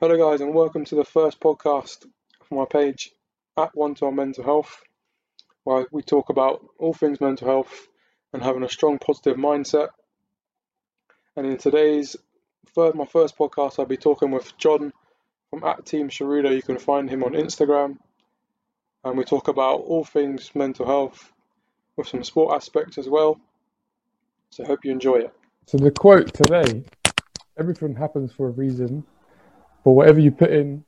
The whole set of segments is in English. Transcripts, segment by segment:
Hello, guys, and welcome to the first podcast from my page at One to One Mental Health, where we talk about all things mental health and having a strong positive mindset. And in today's first, my first podcast, I'll be talking with Jon from at Team Shirudo. You can find him on Instagram, and we talk about all things mental health with some sport aspects as well. So, hope you enjoy it. So the quote today: "Everything happens for a reason." But whatever you put in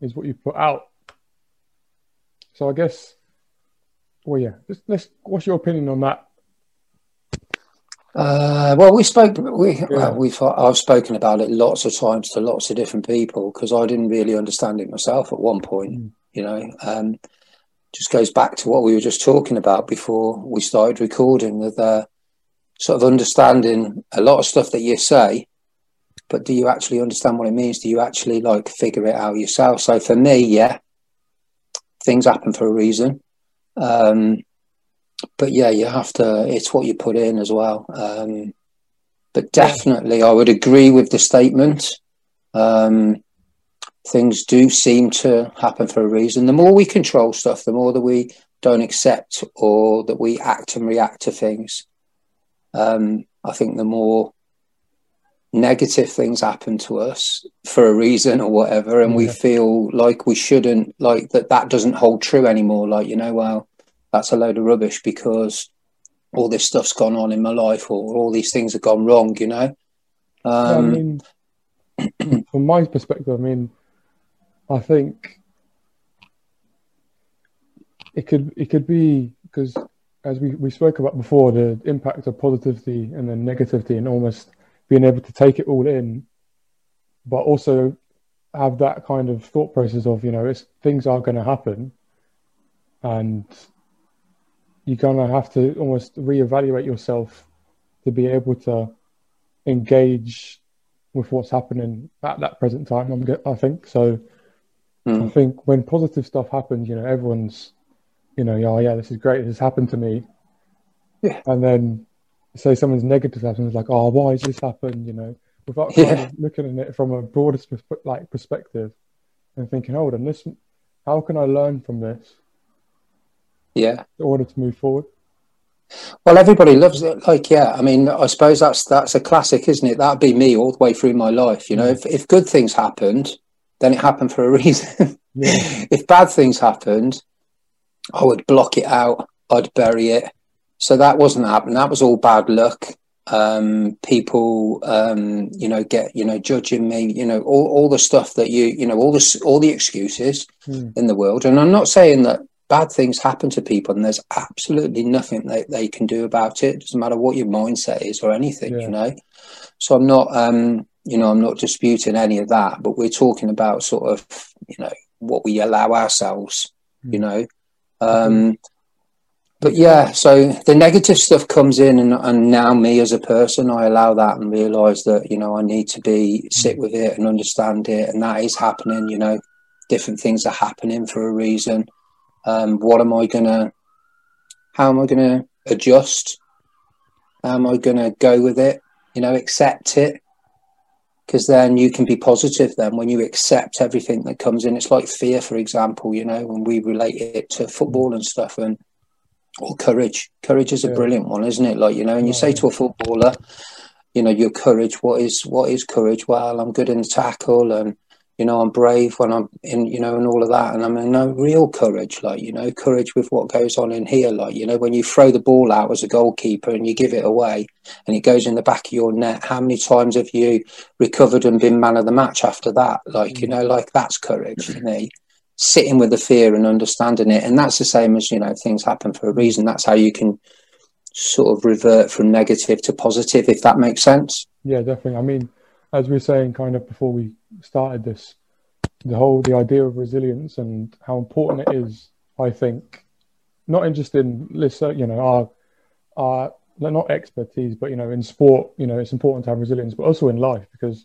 is what you put out. So I guess, well, yeah. Just let's. What's your opinion on that? Uh, well, we spoke. We yeah. well, we've. I've spoken about it lots of times to lots of different people because I didn't really understand it myself at one point. Mm. You know, um, just goes back to what we were just talking about before we started recording. With uh, sort of understanding a lot of stuff that you say but do you actually understand what it means? Do you actually like figure it out yourself? So for me, yeah, things happen for a reason. Um, but yeah, you have to, it's what you put in as well. Um, but definitely, I would agree with the statement. Um, things do seem to happen for a reason. The more we control stuff, the more that we don't accept or that we act and react to things, um, I think the more negative things happen to us for a reason or whatever and yeah. we feel like we shouldn't like that that doesn't hold true anymore like you know well that's a load of rubbish because all this stuff's gone on in my life or all these things have gone wrong you know um, I mean, from my perspective i mean i think it could it could be because as we, we spoke about before the impact of positivity and then negativity and almost being able to take it all in, but also have that kind of thought process of you know it's things are going to happen, and you're going to have to almost reevaluate yourself to be able to engage with what's happening at that present time. I'm, I think so. Mm. I think when positive stuff happens, you know, everyone's, you know, oh yeah, this is great. This has happened to me. Yeah. And then say someone's negative happens, like, oh, why has this happened? You know, without yeah. looking at it from a broader like perspective and thinking, hold on, this, how can I learn from this? Yeah, in order to move forward. Well, everybody loves it. Like, yeah, I mean, I suppose that's that's a classic, isn't it? That'd be me all the way through my life. You know, mm. if if good things happened, then it happened for a reason. Yeah. if bad things happened, I would block it out. I'd bury it. So that wasn't happening. That was all bad luck. Um, people, um, you know, get you know judging me. You know, all, all the stuff that you you know all the all the excuses mm. in the world. And I'm not saying that bad things happen to people and there's absolutely nothing that they can do about it. it doesn't matter what your mindset is or anything. Yeah. You know, so I'm not. Um, you know, I'm not disputing any of that, but we're talking about sort of, you know, what we allow ourselves, mm. you know. Um, but yeah, so the negative stuff comes in, and, and now me as a person, I allow that and realize that you know I need to be sit with it and understand it, and that is happening. You know, different things are happening for a reason. Um, what am I gonna? How am I gonna adjust? How am I gonna go with it? You know, accept it, because then you can be positive. Then when you accept everything that comes in, it's like fear, for example. You know, when we relate it to football and stuff, and or courage. Courage is a yeah. brilliant one, isn't it? Like you know, and you say to a footballer, you know, your courage. What is what is courage? Well, I'm good in the tackle, and you know, I'm brave when I'm in, you know, and all of that. And I mean, no real courage, like you know, courage with what goes on in here. Like you know, when you throw the ball out as a goalkeeper and you give it away, and it goes in the back of your net. How many times have you recovered and been man of the match after that? Like you mm. know, like that's courage to me sitting with the fear and understanding it. And that's the same as, you know, things happen for a reason. That's how you can sort of revert from negative to positive, if that makes sense. Yeah, definitely. I mean, as we were saying kind of before we started this, the whole the idea of resilience and how important it is, I think, not just in listen, you know, our our not expertise, but you know, in sport, you know, it's important to have resilience, but also in life because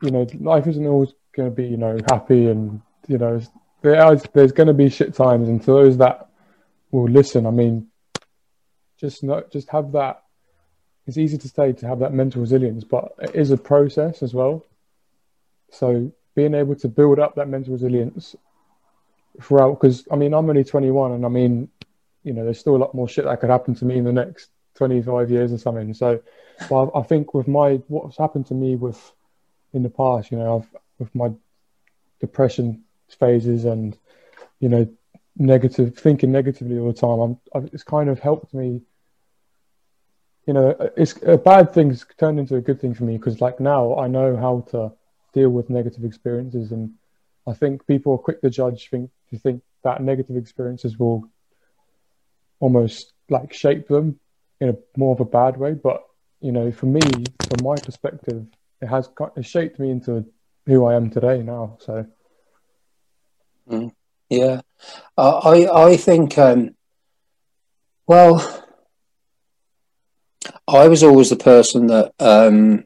you know, life isn't always going to be you know happy and you know, there is, there's going to be shit times, and to those that will listen, I mean, just not just have that. It's easy to say to have that mental resilience, but it is a process as well. So being able to build up that mental resilience throughout. Because I mean, I'm only 21, and I mean, you know, there's still a lot more shit that could happen to me in the next 25 years or something. So, but I think with my what's happened to me with in the past, you know, I've with my depression phases and you know negative thinking negatively all the time. I'm, I've, it's kind of helped me. You know, it's a bad thing's turned into a good thing for me because like now I know how to deal with negative experiences, and I think people are quick to judge, think to think that negative experiences will almost like shape them in a more of a bad way. But you know, for me, from my perspective, it has it shaped me into who I am today now. So, mm, yeah, uh, I I think um, well, I was always the person that um,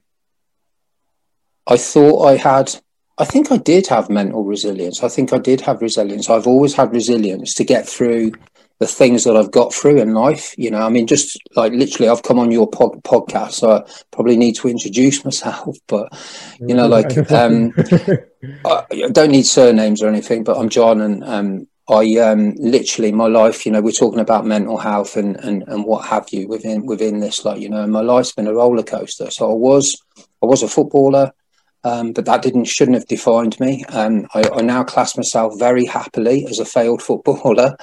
I thought I had. I think I did have mental resilience. I think I did have resilience. I've always had resilience to get through the things that I've got through in life. You know, I mean, just like literally, I've come on your pod- podcast, so I probably need to introduce myself. But you know, like um, I, don't need surnames or anything. But I'm Jon, and um, I um, literally my life. You know, we're talking about mental health and and and what have you within within this. Like you know, my life's been a roller coaster. So I was I was a footballer. Um, but that didn't shouldn't have defined me. Um, I, I, now class myself very happily as a failed footballer.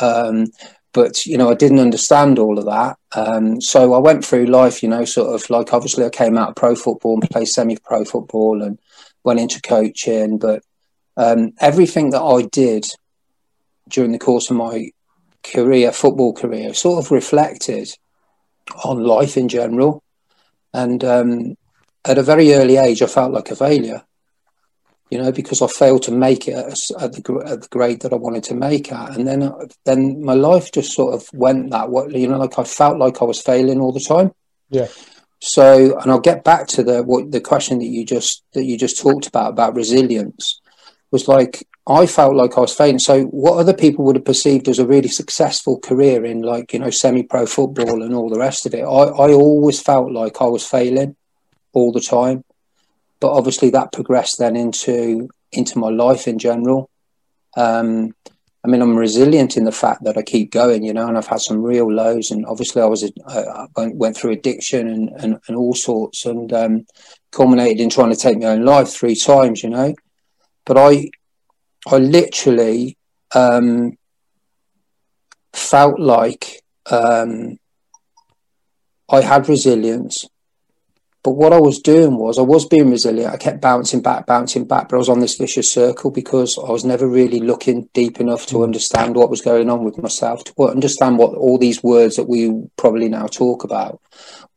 Um, but you know, I didn't understand all of that. Um, so I went through life, you know, sort of like obviously I came out of pro football and played semi-pro football and went into coaching. But um, everything that I did during the course of my career, football career, sort of reflected on life in general. And um, at a very early age, I felt like a failure, you know, because I failed to make it at, the, at the grade that I wanted to make at. And then, then my life just sort of went that way, you know, like I felt like I was failing all the time. Yeah. So, and I'll get back to the what the question that you just that you just talked about about resilience was like I felt like I was failing. So, what other people would have perceived as a really successful career in like you know semi-pro football and all the rest of it, I, I always felt like I was failing all the time. But obviously, that progressed then into into my life in general. Um, I mean, I'm resilient in the fact that I keep going, you know, and I've had some real lows. And obviously, I was I went, went through addiction and, and, and all sorts, and um, culminated in trying to take my own life three times, you know. But I, I literally um, felt like um, I had resilience but what I was doing was I was being resilient. I kept bouncing back, bouncing back, but I was on this vicious circle because I was never really looking deep enough to understand what was going on with myself, to understand what all these words that we probably now talk about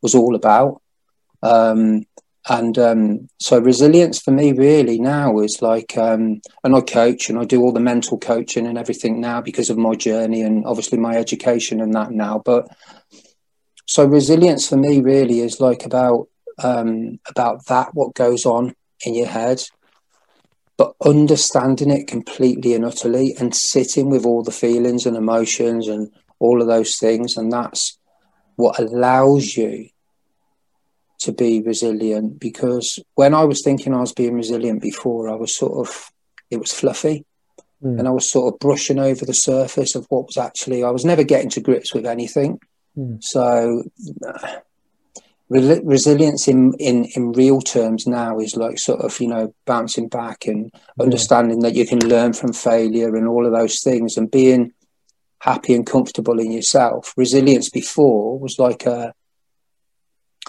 was all about. Um, and um, so resilience for me really now is like um, and i coach and i do all the mental coaching and everything now because of my journey and obviously my education and that now but so resilience for me really is like about um, about that, what goes on in your head, but understanding it completely and utterly and sitting with all the feelings and emotions and all of those things. And that's what allows you to be resilient. Because when I was thinking I was being resilient before, I was sort of, it was fluffy. Mm. And I was sort of brushing over the surface of what was actually, I was never getting to grips with anything. Mm. So, resilience in, in, in real terms now is like sort of, you know, bouncing back and understanding that you can learn from failure and all of those things and being happy and comfortable in yourself. Resilience before was like a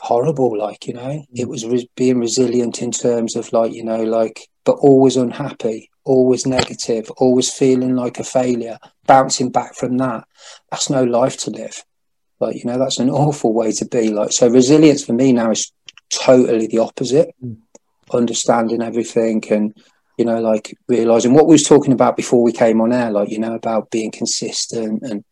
horrible, like, you know, mm. it was re- being resilient in terms of like, you know, like, but always unhappy, always negative, always feeling like a failure, bouncing back from that. That's no life to live. Like, you know, that's an awful way to be. Like, so resilience for me now is totally the opposite. Mm. Understanding everything and, you know, like realizing what we was talking about before we came on air, like, you know, about being consistent and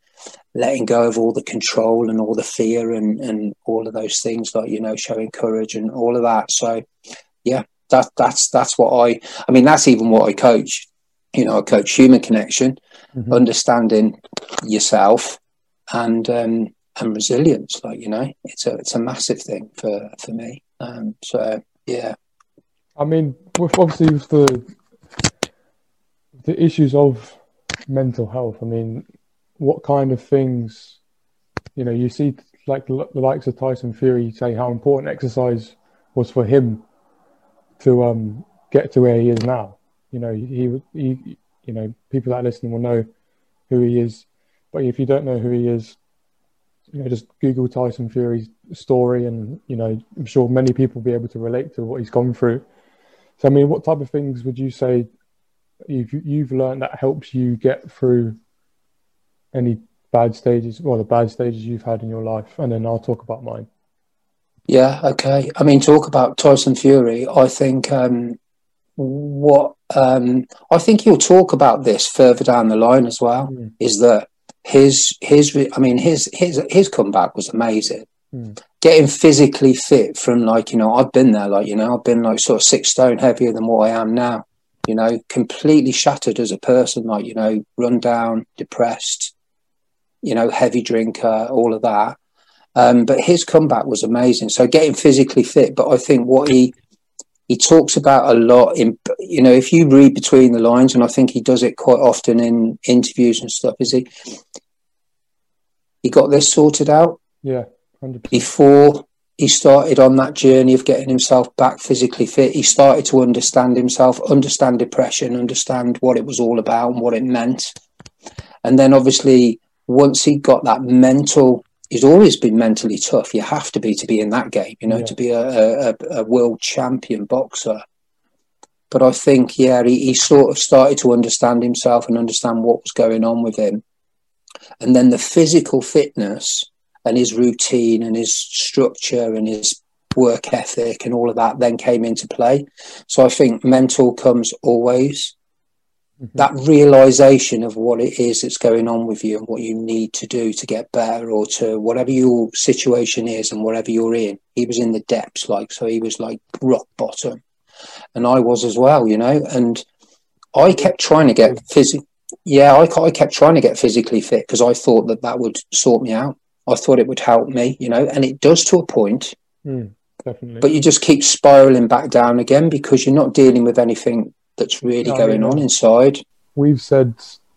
letting go of all the control and all the fear and, and all of those things, like, you know, showing courage and all of that. So, yeah, that, that's, that's what I, I mean, that's even what I coach. You know, I coach human connection, mm-hmm. understanding yourself and, um, and resilience. Like you know, it's a it's a massive thing for for me. Um, so yeah, I mean, with obviously with the the issues of mental health. I mean, what kind of things, you know, you see like the likes of Tyson Fury say how important exercise was for him to um, get to where he is now. You know, he, he, you know, people that are listening will know who he is. But if you don't know who he is, you know, just Google Tyson Fury's story, and you know, I'm sure many people will be able to relate to what he's gone through. So, I mean, what type of things would you say you've you've learned that helps you get through any bad stages, well, the bad stages you've had in your life, and then I'll talk about mine. Yeah, okay. I mean, talk about Tyson Fury. I think um, what um, I think he'll talk about this further down the line as well. Mm. Is that his his? I mean, his his his comeback was amazing. Mm. Getting physically fit from like you know, I've been there. Like you know, I've been like sort of six stone heavier than what I am now. You know, completely shattered as a person. Like you know, run down, depressed. You know, heavy drinker, all of that um, but his comeback was amazing. So getting physically fit, but I think what he he talks about a lot in you know if you read between the lines, and I think he does it quite often in interviews and stuff. Is he? He got this sorted out. Yeah, 100%. before he started on that journey of getting himself back physically fit. He started to understand himself, understand depression, understand what it was all about and what it meant. And then obviously, once he got that mental he's always been mentally tough. You have to be to be in that game, you know, yeah. to be a, a, a, world champion boxer. But I think, yeah, he, he sort of started to understand himself and understand what was going on with him. And then the physical fitness and his routine and his structure and his work ethic and all of that then came into play. So I think mental comes always mm-hmm. that realization of what it is that's going on with you and what you need to do to get better or to whatever your situation is and whatever you're in. He was in the depths, like, so he was like rock bottom. And I was as well, you know, and I kept trying to get physically. Yeah, I, I kept trying to get physically fit because I thought that that would sort me out. I thought it would help me, you know, and it does to a point. Mm, definitely. But you just keep spiraling back down again because you're not dealing with anything that's really no, going on inside. We've said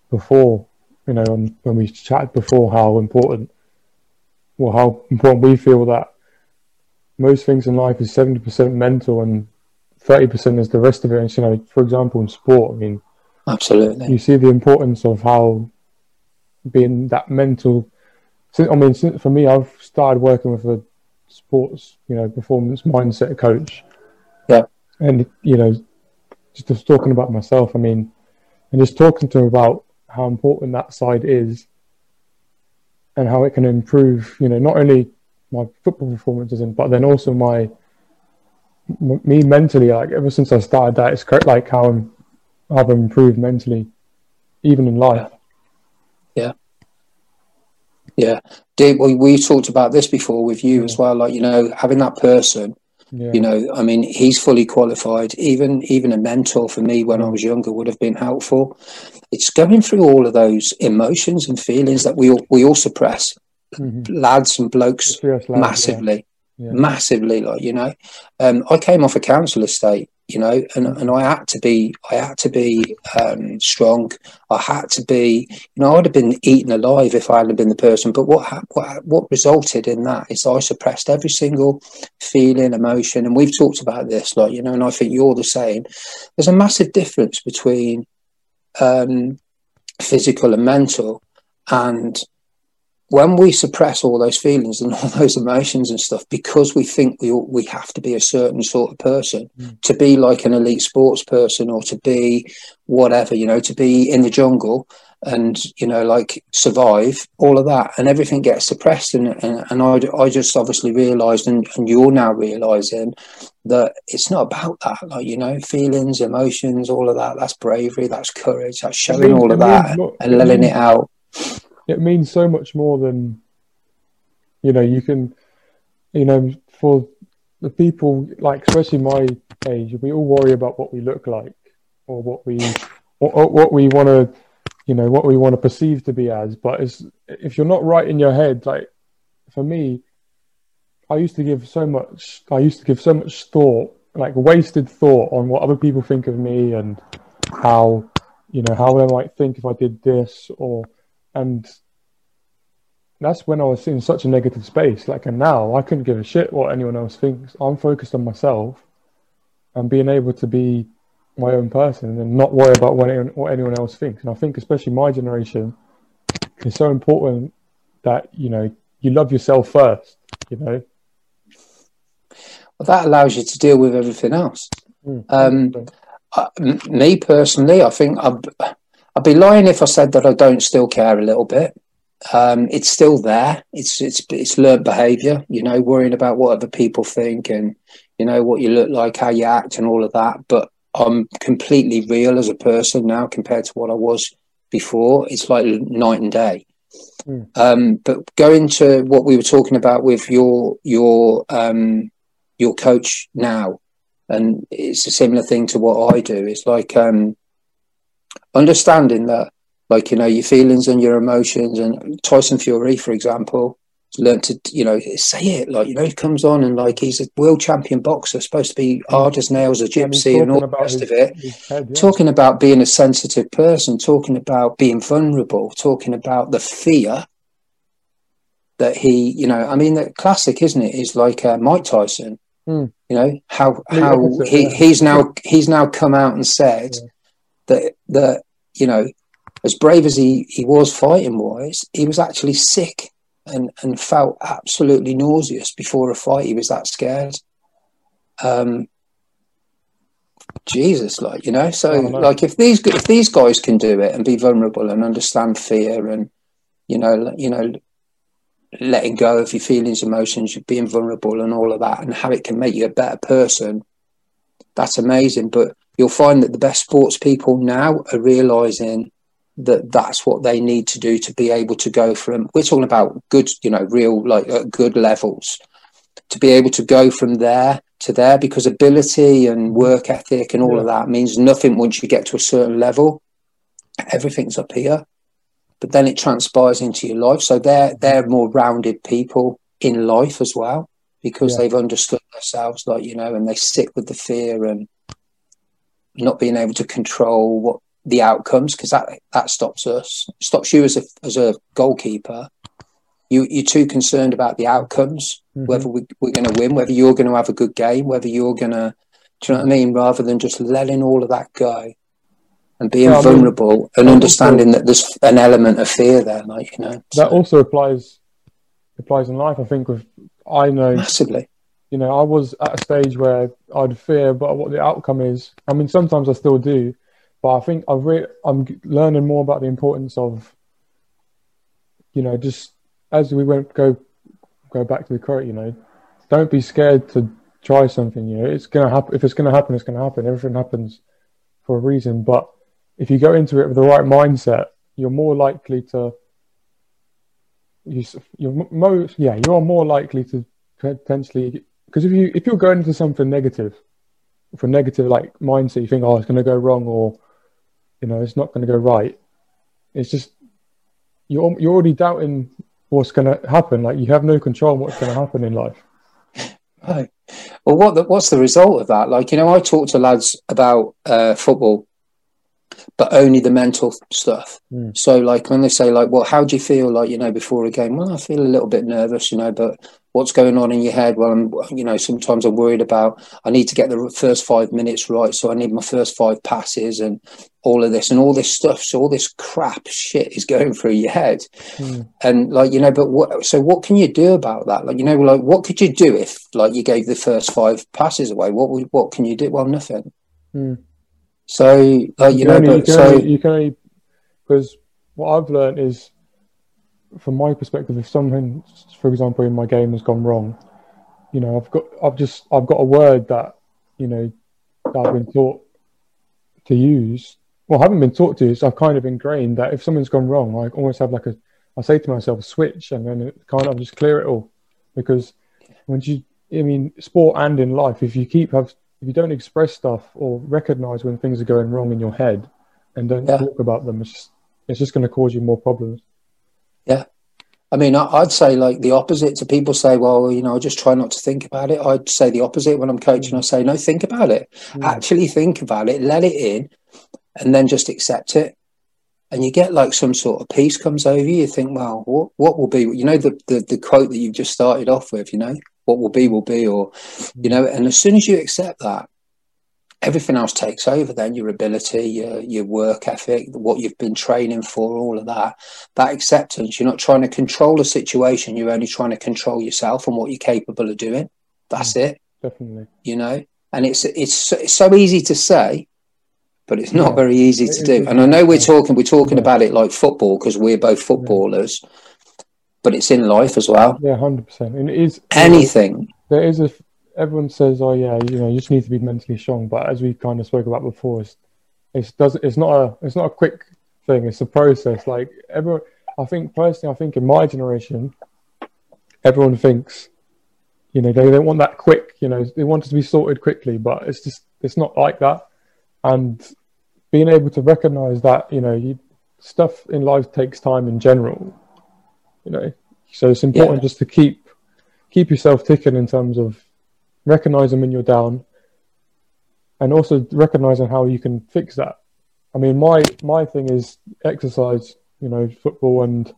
before, you know, when we chatted before, how important, well, how important we feel that most things in life is seventy percent mental and thirty percent is the rest of it. And you know, for example, in sport, I mean, absolutely, you see the importance of how being that mental. I mean, for me, I've started working with a sports, you know, performance mindset coach. Yeah, and you know, just talking about myself, I mean, and just talking to him about how important that side is and how it can improve, you know, not only my football performances, and but then also my me mentally. Like ever since I started that, it's like how I'm, I've improved mentally, even in life. Yeah. Yeah. Dave, we, we talked about this before with you yeah. as well. Like, you know, having that person yeah. You know, I mean, he's fully qualified. Even even a mentor for me when I was younger would have been helpful. It's going through all of those emotions and feelings that we all, we all suppress, mm-hmm. lads and blokes, lads, massively, yeah. Yeah. massively. Like you know, um, I came off a council estate you know, and, and I had to be, I had to be um, strong. I had to be, you know, I'd have been eaten alive if I hadn't been the person. But what, what, what resulted in that is I suppressed every single feeling, emotion, and we've talked about this, like you know, and I think you're the same. There's a massive difference between um, physical and mental, and when we suppress all those feelings and all those emotions and stuff because we think we we have to be a certain sort of person. Mm. to be like an elite sports person or to be whatever you know to be in the jungle and you know like survive all of that and everything gets suppressed. And and, and I, I just obviously realized and, and you're now realizing that it's not about that like you know feelings emotions all of that. That's bravery that's courage that's showing all of that and letting it out it means so much more than you know you can you know for the people like especially my age we all worry about what we look like or what we or, what we want to you know what we want to perceive to be as. But it's, if you're not right in your head like for me i used to give so much i used to give so much thought like wasted thought on what other people think of me and how you know how they might think if I did this or and that's when I was in such a negative space. Like, and now I couldn't give a shit what anyone else thinks. I'm focused on myself and being able to be my own person and not worry about what anyone, what anyone else thinks. And I think, especially my generation, it's so important that you know you love yourself first. You know, well, that allows you to deal with everything else. Mm, um, I, me personally, I think I'd, I'd be lying if I said that I don't still care a little bit. Um, it's still there. It's it's it's learned behaviour. You know, worrying about what other people think and you know what you look like, how you act, and all of that. But I'm completely real as a person now compared to what I was before. It's like night and day. Mm. Um, but going to what we were talking about with your your um, your coach now, and it's a similar thing to what I do. It's like um, understanding that like you know your feelings and your emotions and tyson fury for example learned to you know say it like you know he comes on and like he's a world champion boxer supposed to be hard as nails a gypsy and all the rest his, of it head, yeah. talking about being a sensitive person talking about being vulnerable talking about the fear that he you know i mean the classic isn't it is like uh, mike tyson mm. you know how how he, he's now he's now come out and said yeah. That that you know as brave as he, he was fighting wise, he was actually sick and, and felt absolutely nauseous before a fight. He was that scared. Um, Jesus, like you know, so oh, like if these if these guys can do it and be vulnerable and understand fear and you know you know letting go of your feelings, emotions, being vulnerable and all of that, and how it can make you a better person, that's amazing. But you'll find that the best sports people now are realizing that that's what they need to do to be able to go from we're talking about good you know real like uh, good levels to be able to go from there to there because ability and work ethic and all yeah. of that means nothing once you get to a certain level everything's up here but then it transpires into your life so they're they're more rounded people in life as well because yeah. they've understood themselves like you know and they sit with the fear and not being able to control what the outcomes because that that stops us stops you as a as a goalkeeper you you're too concerned about the outcomes mm-hmm. whether we, we're going to win whether you're going to have a good game whether you're going to do you know what i mean rather than just letting all of that go and being yeah, vulnerable I mean, and understanding that there's an element of fear there like you know that so. also applies applies in life i think with i know massively you know i was at a stage where i'd fear but what the outcome is i mean sometimes i still do but I think I've re- I'm learning more about the importance of, you know, just as we went go go back to the quote, you know, don't be scared to try something. You know, it's gonna happen. If it's gonna happen, it's gonna happen. Everything happens for a reason. But if you go into it with the right mindset, you're more likely to. You, you're most yeah, you're more likely to potentially because if you if you're going into something negative, for negative like mindset, you think, oh, it's going to go wrong, or you know, it's not going to go right. It's just you're you're already doubting what's going to happen. Like you have no control on what's going to happen in life. Right. Well, what the, what's the result of that? Like you know, I talk to lads about uh, football, but only the mental stuff. Mm. So like when they say like, well, how do you feel like you know before a game? Well, I feel a little bit nervous, you know, but what's going on in your head. Well, I'm, you know, sometimes I'm worried about, I need to get the first five minutes right. So I need my first five passes and all of this and all this stuff. So all this crap shit is going through your head. Mm. And like, you know, but what, so what can you do about that? Like, you know, like what could you do if like you gave the first five passes away? What would, what can you do? Well, nothing. Mm. So like, you, you know, only, but, you so only, you can because what I've learned is from my perspective, if something, for example, in my game has gone wrong, you know, I've got, I've just, I've got a word that, you know, that I've been taught to use. Well, I haven't been taught to use. I've kind of ingrained that if something's gone wrong, I almost have like a, I say to myself, switch, and then it kind of just clear it all, because when you, I mean, sport and in life, if you keep have, if you don't express stuff or recognize when things are going wrong in your head, and don't yeah. talk about them, it's just, it's just going to cause you more problems. Yeah. I mean, I'd say like the opposite to people say, well, you know, I just try not to think about it. I'd say the opposite when I'm coaching. I say, no, think about it. Yeah. Actually think about it, let it in, and then just accept it. And you get like some sort of peace comes over you. You think, well, what, what will be? You know, the, the, the quote that you've just started off with, you know, what will be, will be, or, you mm. know, and as soon as you accept that, everything else takes over then your ability your, your work ethic what you've been training for all of that that acceptance. You're not trying to control a situation you're only trying to control yourself and what you're capable of doing. That's mm. it. Definitely. you know? And it's it's so- it's so easy to say but it's not Yeah. very easy to do. And i know we're talking we're talking Yeah. about it like football because we're both footballers but it's in life as well. Yeah, hundred percent. And it is anything. There is a everyone says oh yeah you know you just need to be mentally strong. But as we kind of spoke about before it's it's does it's not a it's not a quick thing. It's a process. Like everyone i think personally i think in my generation everyone thinks you know they don't want that quick you know they want it to be sorted quickly but it's just it's not like that. And being able to recognize that you know you, stuff in life takes time in general you know. So it's important just to keep keep yourself ticking in terms of recognizing when you're down and also recognizing how you can fix that. I mean my my thing is exercise you know football and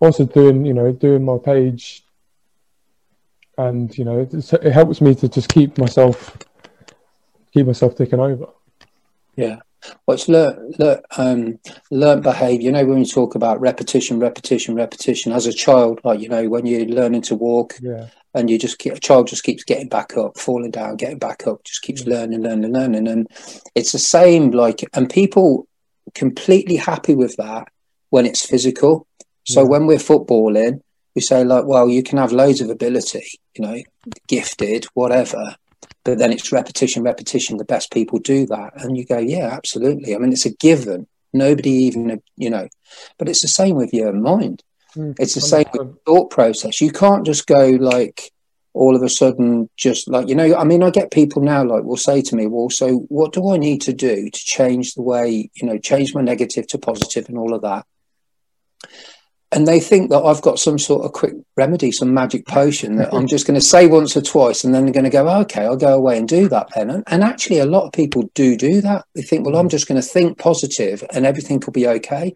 also doing you know doing my page. And you know it, helps me to just keep myself keep myself ticking over. Yeah. What's learn, learn, um, learned behavior? You know, when we talk about repetition, repetition, repetition, as a child, like, you know, when you're learning to walk yeah and you just keep, a child just keeps getting back up, falling down, getting back up, just keeps learning, learning, learning. And it's the same, like, and people completely happy with that when it's physical. So Yeah. when we're footballing, we say, like, well, you can have loads of ability, you know, gifted, whatever but then it's repetition, repetition. The best people do that. And you go, yeah, absolutely. I mean, it's a given. Nobody even, you know, but it's the same with your mind. Mm, It's the same with 100%. thought process. You can't just go like all of a sudden, just like, you know, I mean, I get people now like will say to me, well, so what do I need to do to change the way, you know, change my negative to positive and all of that? And they think that I've got some sort of quick remedy, some magic potion that I'm just going to say once or twice, and then they're going to go, okay, I'll go away and do that then. And, and actually, a lot of people do do that. They think, well, I'm just going to think positive and everything will be okay.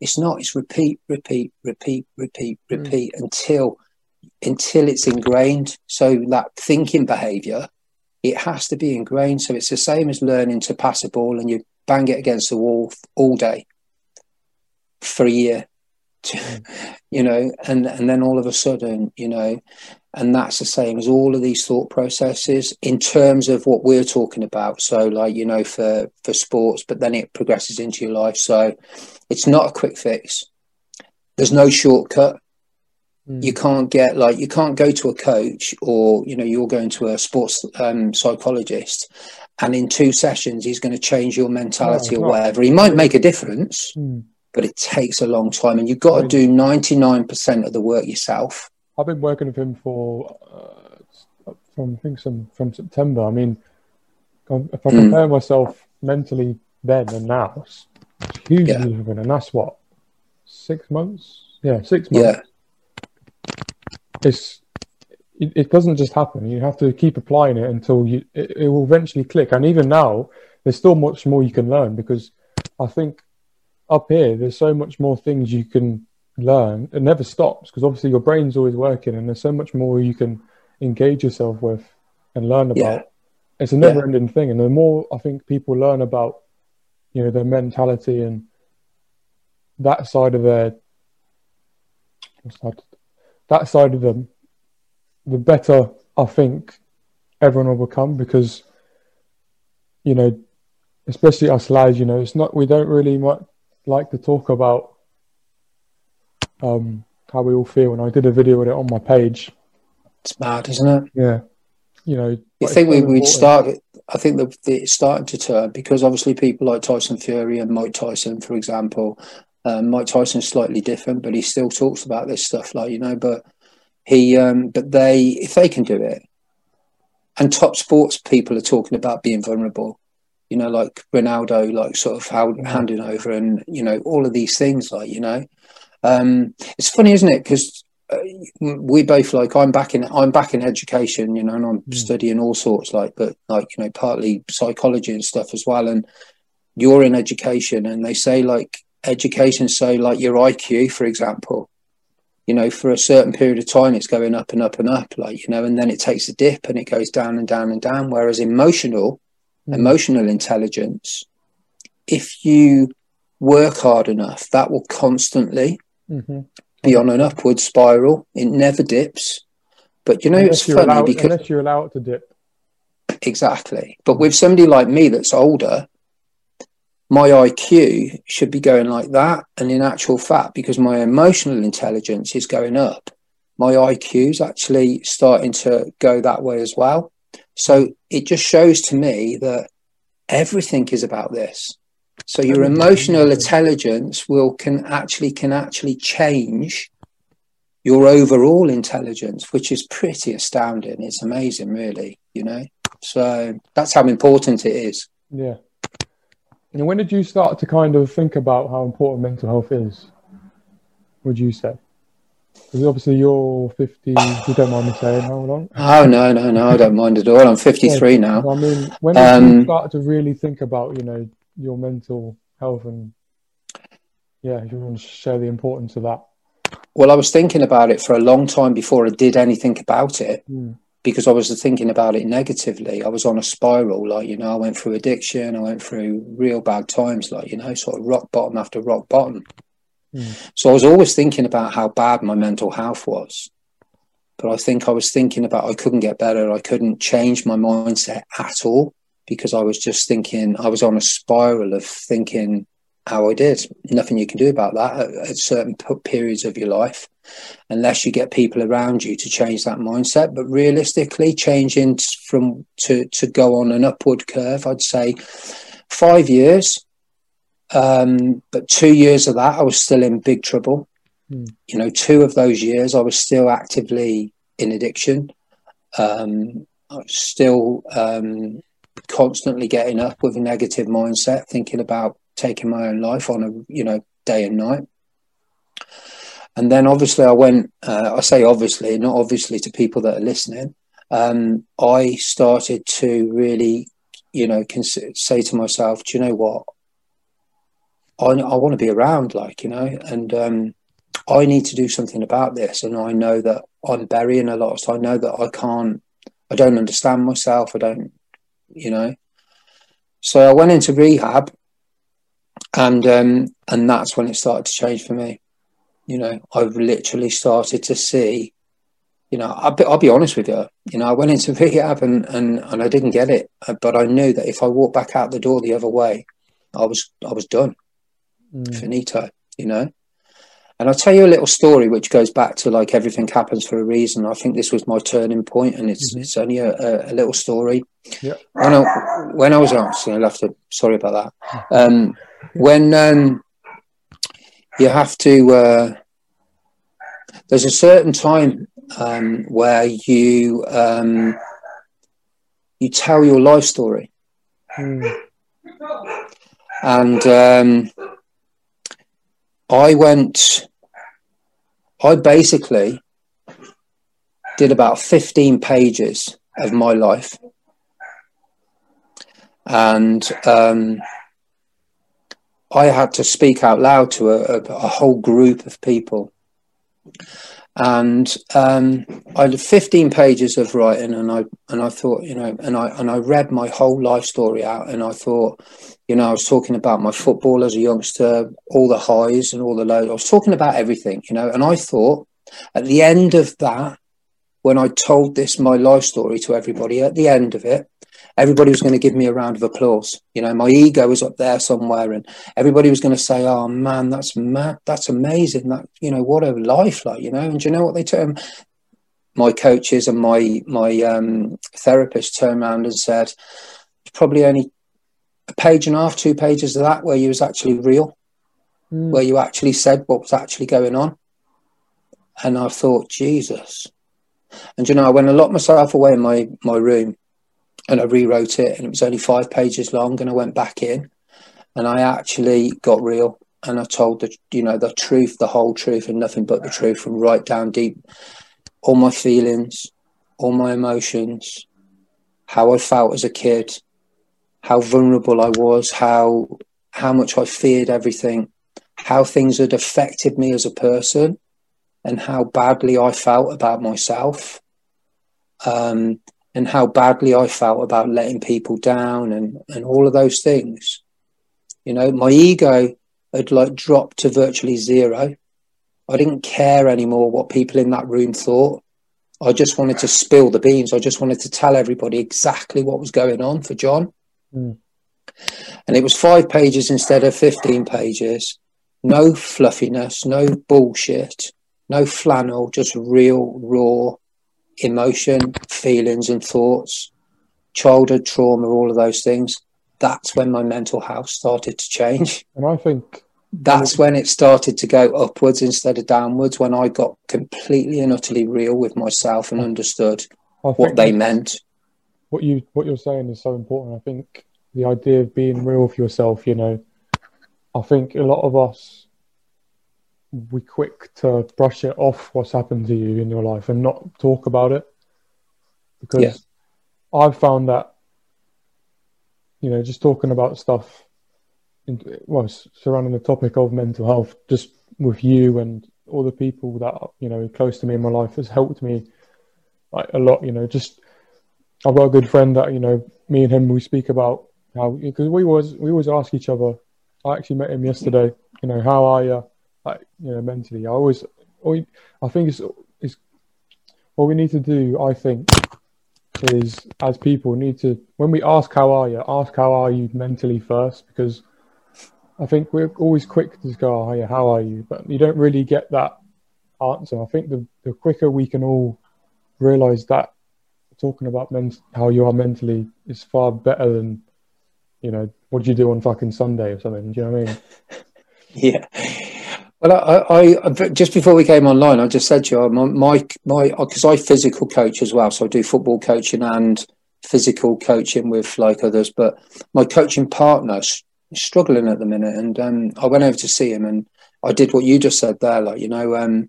It's not. It's repeat, repeat, repeat, repeat, Mm. repeat until until it's ingrained. So that thinking behaviour, it has to be ingrained. So it's the same as learning to pass a ball and you bang it against the wall all day for a year you know and and then all of a sudden you know and that's the same as all of these thought processes in terms of what we're talking about. So like you know for for sports but then it progresses into your life. So it's not a quick fix. There's no shortcut. Mm. you can't get like you can't go to a coach or you know you're going to a sports um, psychologist and in two sessions he's going to change your mentality No, or whatever. He might make a difference. Mm. But it takes a long time and you've got to do 99% of the work yourself I've been working with him for uh, from I think some from September. I mean, if I Mm. compare myself mentally then and now, it's hugely Yeah. different. And that's what six months. Yeah, six months. yeah It's it, it doesn't just happen. You have to keep applying it until you it, it will eventually click. And even now, there's still much more you can learn because I think up here there's so much more things you can learn. It never stops because obviously your brain's always working, and there's so much more you can engage yourself with and learn about. Yeah. It's a never-ending thing, and the more I think people learn about, you know, their mentality and that side of their that, side of them, the better I think everyone will become because, you know, especially us lads, you know, it's not we don't really mu like to talk about um, how we all feel, and I did a video with it on my page. it's mad isn't it? Yeah, you know, you think we, we'd start i think that it's starting to turn because obviously people like tyson fury and mike tyson for example um, mike tyson's slightly different but he still talks about this stuff like you know but he um, but they if they can do it and top sports people are talking about being vulnerable you know like ronaldo like sort of how, handing over and you know all of these things like you know Um, it's funny, isn't it? Because uh, we both like I'm back in I'm back in education, you know, and I'm mm. studying all sorts like, but like you know, partly psychology and stuff as well. And you're in education, and they say like education, so like your IQ, for example, you know, for a certain period of time, it's going up and up and up, like you know, and then it takes a dip and it goes down and down and down. Whereas emotional, mm. emotional intelligence, if you work hard enough, that will constantly mm-hmm. be on an upward spiral. It never dips. But you know, unless it's funny allow, because unless you allow it to dip. Exactly. But with somebody like me that's older, my IQ should be going like that. And in actual fact, because my emotional intelligence is going up, my IQ is actually starting to go that way as well. So it just shows to me that everything is about this. So your emotional intelligence will can actually can actually change your overall intelligence, which is pretty astounding. It's amazing, really. You know, so that's how important it is. Yeah. And when did you start to kind of think about how important mental health is? Would you say? Because obviously you're 50, you don't mind me saying how long? Oh, no, no, no, I don't mind at all. I'm 53 yeah, now. I mean, when did um, you start to really think about, you know, your mental health and yeah, if you want to share the importance of that. Well, I was thinking about it for a long time before I did anything about it mm. because I was thinking about it negatively. I was on a spiral, like, you know, I went through addiction, I went through real bad times, like, you know, sort of rock bottom after rock bottom. Mm. So I was always thinking about how bad my mental health was. But I think I was thinking about I couldn't get better. I couldn't change my mindset at all because I was just thinking, I was on a spiral of thinking how I did. Nothing you can do about that at, at, certain periods of your life, unless you get people around you to change that mindset. But realistically, changing from to to go on an upward curve, I'd say five years. Um, but two years of that, I was still in big trouble. Mm. You know, two of those years, I was still actively in addiction. Um, I was still um, constantly getting up with a negative mindset, thinking about taking my own life on a you know day and night. And then obviously I went. Uh, I say obviously, not obviously to people that are listening. Um, I started to really, you know, cons- say to myself, "Do you know what? I, I want to be around, like you know, and um, I need to do something about this. And I know that I'm burying a lot. So I know that I can't. I don't understand myself. I don't you know. So I went into rehab, and um, and that's when it started to change for me. You know, I've literally started to see. You know, I'll be, I'll be honest with you. You know, I went into rehab and, and and I didn't get it, but I knew that if I walked back out the door the other way, I was I was done, mm. finito. You know, and I'll tell you a little story which goes back to like everything happens for a reason. I think this was my turning point, and it's mm-hmm. it's only a, a, a, little story. Yeah. When I when I was asked, I'll have to sorry about that. Um, when um, you have to, uh, there's a certain time um, where you um, you tell your life story, mm. and um, I went, I basically did about 15 pages of my life. And um, I had to speak out loud to a, a, a whole group of people. And um, I had 15 pages of writing, and I and I thought, you know, and I and I read my whole life story out, and I thought, you know, I was talking about my football as a youngster, all the highs and all the lows. I was talking about everything, you know, and I thought at the end of that, when I told this my life story to everybody, at the end of it, everybody was going to give me a round of applause. You know, my ego was up there somewhere, and everybody was going to say, "Oh man, that's mad, that's amazing. That you know, what a life like." You know, and you know what they turned my coaches and my my um, therapist turned around and said, "Probably only a page and a half, two pages of that where you was actually real, mm. where you actually said what was actually going on." And I thought, Jesus. And you know, I went and locked myself away in my my room and I rewrote it, and it was only five pages long. And I went back in, and I actually got real, and I told the you know the truth, the whole truth, and nothing but the truth from right down deep. All my feelings, all my emotions, how I felt as a kid, how vulnerable I was, how how much I feared everything, how things had affected me as a person, and how badly I felt about myself, um, and how badly I felt about letting people down, and and all of those things. You know, my ego had like dropped to virtually zero. I didn't care anymore what people in that room thought. I just wanted to spill the beans. I just wanted to tell everybody exactly what was going on for Jon. Mm. And it was five pages instead of 15 pages. No fluffiness, no bullshit, no flannel, just real, raw emotion, feelings, and thoughts, childhood trauma, all of those things. That's when my mental health started to change. And I think that's when it started to go upwards instead of downwards when i got completely and utterly real with myself and understood what they meant what you what you're saying is so important i think the idea of being real with yourself you know i think a lot of us we quick to brush it off what's happened to you in your life and not talk about it because yeah. i've found that you know just talking about stuff well, surrounding the topic of mental health, just with you and all the people that you know close to me in my life has helped me like a lot. You know, just I've got a good friend that you know me and him we speak about how because we was we always ask each other. I actually met him yesterday. You know, how are you? Like you know, mentally. I always, I think it's it's what we need to do. I think is as people need to when we ask how are you, ask how are you mentally first because I think we're always quick to go, oh, yeah, how are you? But you don't really get that answer. I think the, the quicker we can all realize that talking about men- how you are mentally is far better than, you know, what do you do on fucking Sunday or something? Do you know what I mean? yeah. Well, I, I, just before we came online, I just said to you, my, my, because I physical coach as well, so I do football coaching and physical coaching with like others, but my coaching partners struggling at the minute. And um, I went over to see him, and I did what you just said there. Like, you know, um,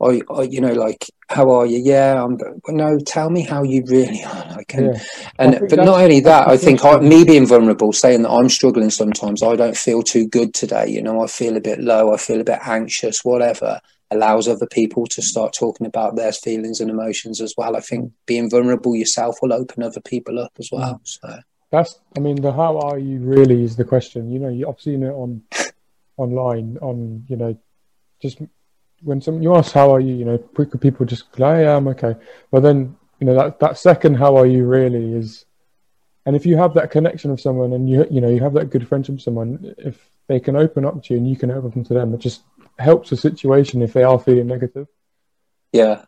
I, I, you know, like, how are you? Yeah, I'm. No, tell me how you really are. Like, and, yeah. and but not only that, I think I, me being vulnerable, saying that I'm struggling sometimes. I don't feel too good today. You know, I feel a bit low. I feel a bit anxious. Whatever allows other people to start talking about their feelings and emotions as well. I think being vulnerable yourself will open other people up as well. Mm. So that's, I mean, the how are you really is the question. You know, you, I've seen it on online, on, you know, just when some you ask how are you, you know, people just go, oh, yeah, I'm okay. But then, you know, that, that second how are you really is, and if you have that connection with someone and you, you know, you have that good friendship with someone, if they can open up to you and you can open up to them, it just helps the situation if they are feeling negative. Yeah,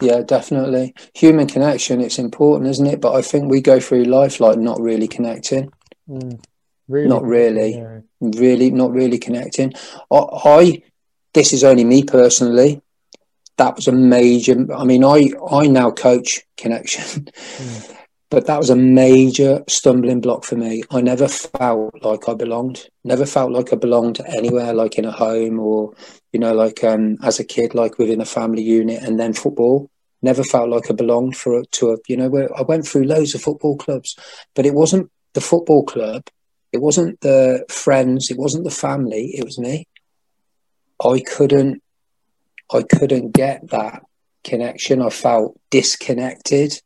yeah, definitely. Human connection, it's important, isn't it? But I think we go through life like not really connecting. Mm, really? Not really. Yeah. Really, not really connecting. I, I, this is only me personally. That was a major, I mean, I, I now coach connection. Mm. But that was a major stumbling block for me. I never felt like I belonged. Never felt like I belonged anywhere, like in a home or, you know, like um, as a kid, like within a family unit, and then football. Never felt like I belonged for to a, you know, where I went through loads of football clubs, but it wasn't the football club. It wasn't the friends. It wasn't the family. It was me. I couldn't, I couldn't get that connection. I felt disconnected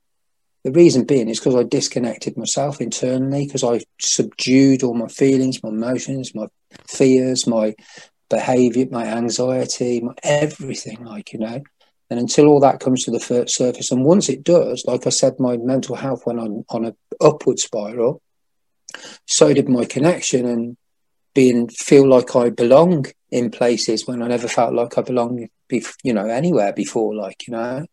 the reason being is because I disconnected myself internally, because I subdued all my feelings, my emotions, my fears, my behavior, my anxiety, my everything, like, you know. And until all that comes to the surface, and once it does, like I said, my mental health went on, on an upward spiral. So did my connection and being feel like I belong in places when I never felt like I belonged, you know, anywhere before, like, you know.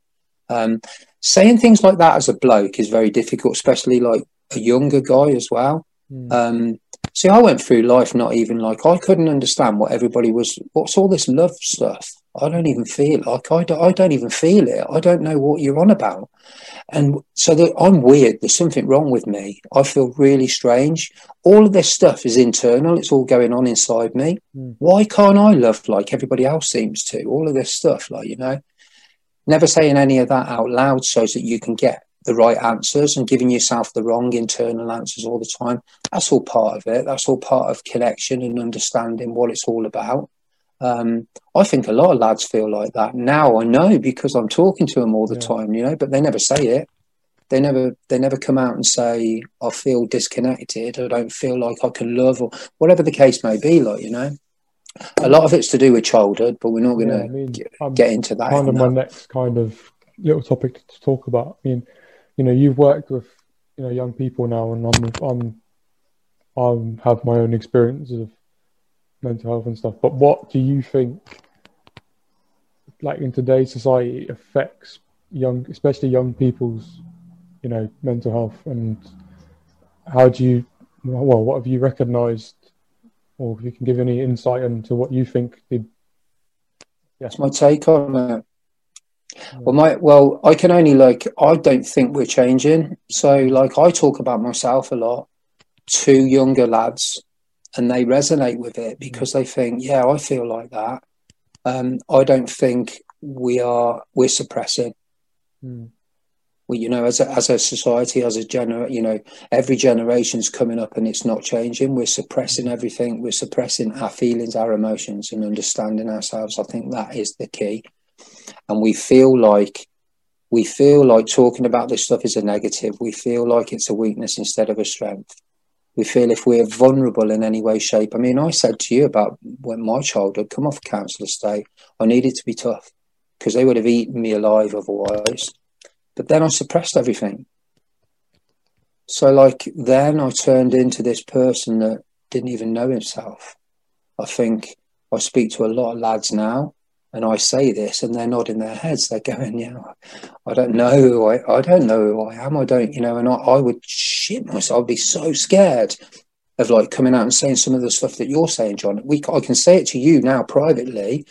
Um, saying things like that as a bloke is very difficult, especially like a younger guy as well. Mm. Um, see, I went through life not even like I couldn't understand what everybody was. What's all this love stuff? I don't even feel like I don't, I don't even feel it. I don't know what you're on about. And so that I'm weird. There's something wrong with me. I feel really strange. All of this stuff is internal. It's all going on inside me. Mm. Why can't I love like everybody else seems to? All of this stuff, like, you know, never saying any of that out loud so that you can get the right answers and giving yourself the wrong internal answers all the time. That's all part of it. That's all part of connection and understanding what it's all about. Um, I think a lot of lads feel like that now. I know because I'm talking to them all the Yeah. time, you know, but they never say it. They never, they never come out and say, "I feel disconnected. I don't feel like I can love," or whatever the case may be. Like you know, a lot of it's to do with childhood, but we're not going Yeah, to I mean, get, get into that. kind of my next kind of little topic to talk about. I mean, you know, you've worked with you know young people now, and I'm I'm I have my own experiences of mental health and stuff. But what do you think, like in today's society, affects young, especially young people's, you know, mental health, and how do you, well, what have you recognised, or if you can give any insight into what you think the That's my take on it. Well, my well, I can only like I don't think we're changing. So, like, I talk about myself a lot to younger lads, and they resonate with it because they think, yeah, I feel like that. Um, I don't think we are we're suppressing. Mm. We, you know, as a, as a society, as a gener, you know, every generation's coming up and it's not changing. We're suppressing everything. We're suppressing our feelings, our emotions, and understanding ourselves. I think that is the key. And we feel like we feel like talking about this stuff is a negative. We feel like it's a weakness instead of a strength. We feel if we're vulnerable in any way, shape. I mean, I said to you about when my child had come off council estate, I needed to be tough because they would have eaten me alive otherwise. But then I suppressed everything. So, like, then I turned into this person that didn't even know himself. I think I speak to a lot of lads now, and I say this, and they're nodding their heads. They're going, "Yeah, I don't know. I I don't know who I am. I don't, you know." And I, I would shit myself. I'd be so scared of like coming out and saying some of the stuff that you're saying, Jon. We, I can say it to you now privately,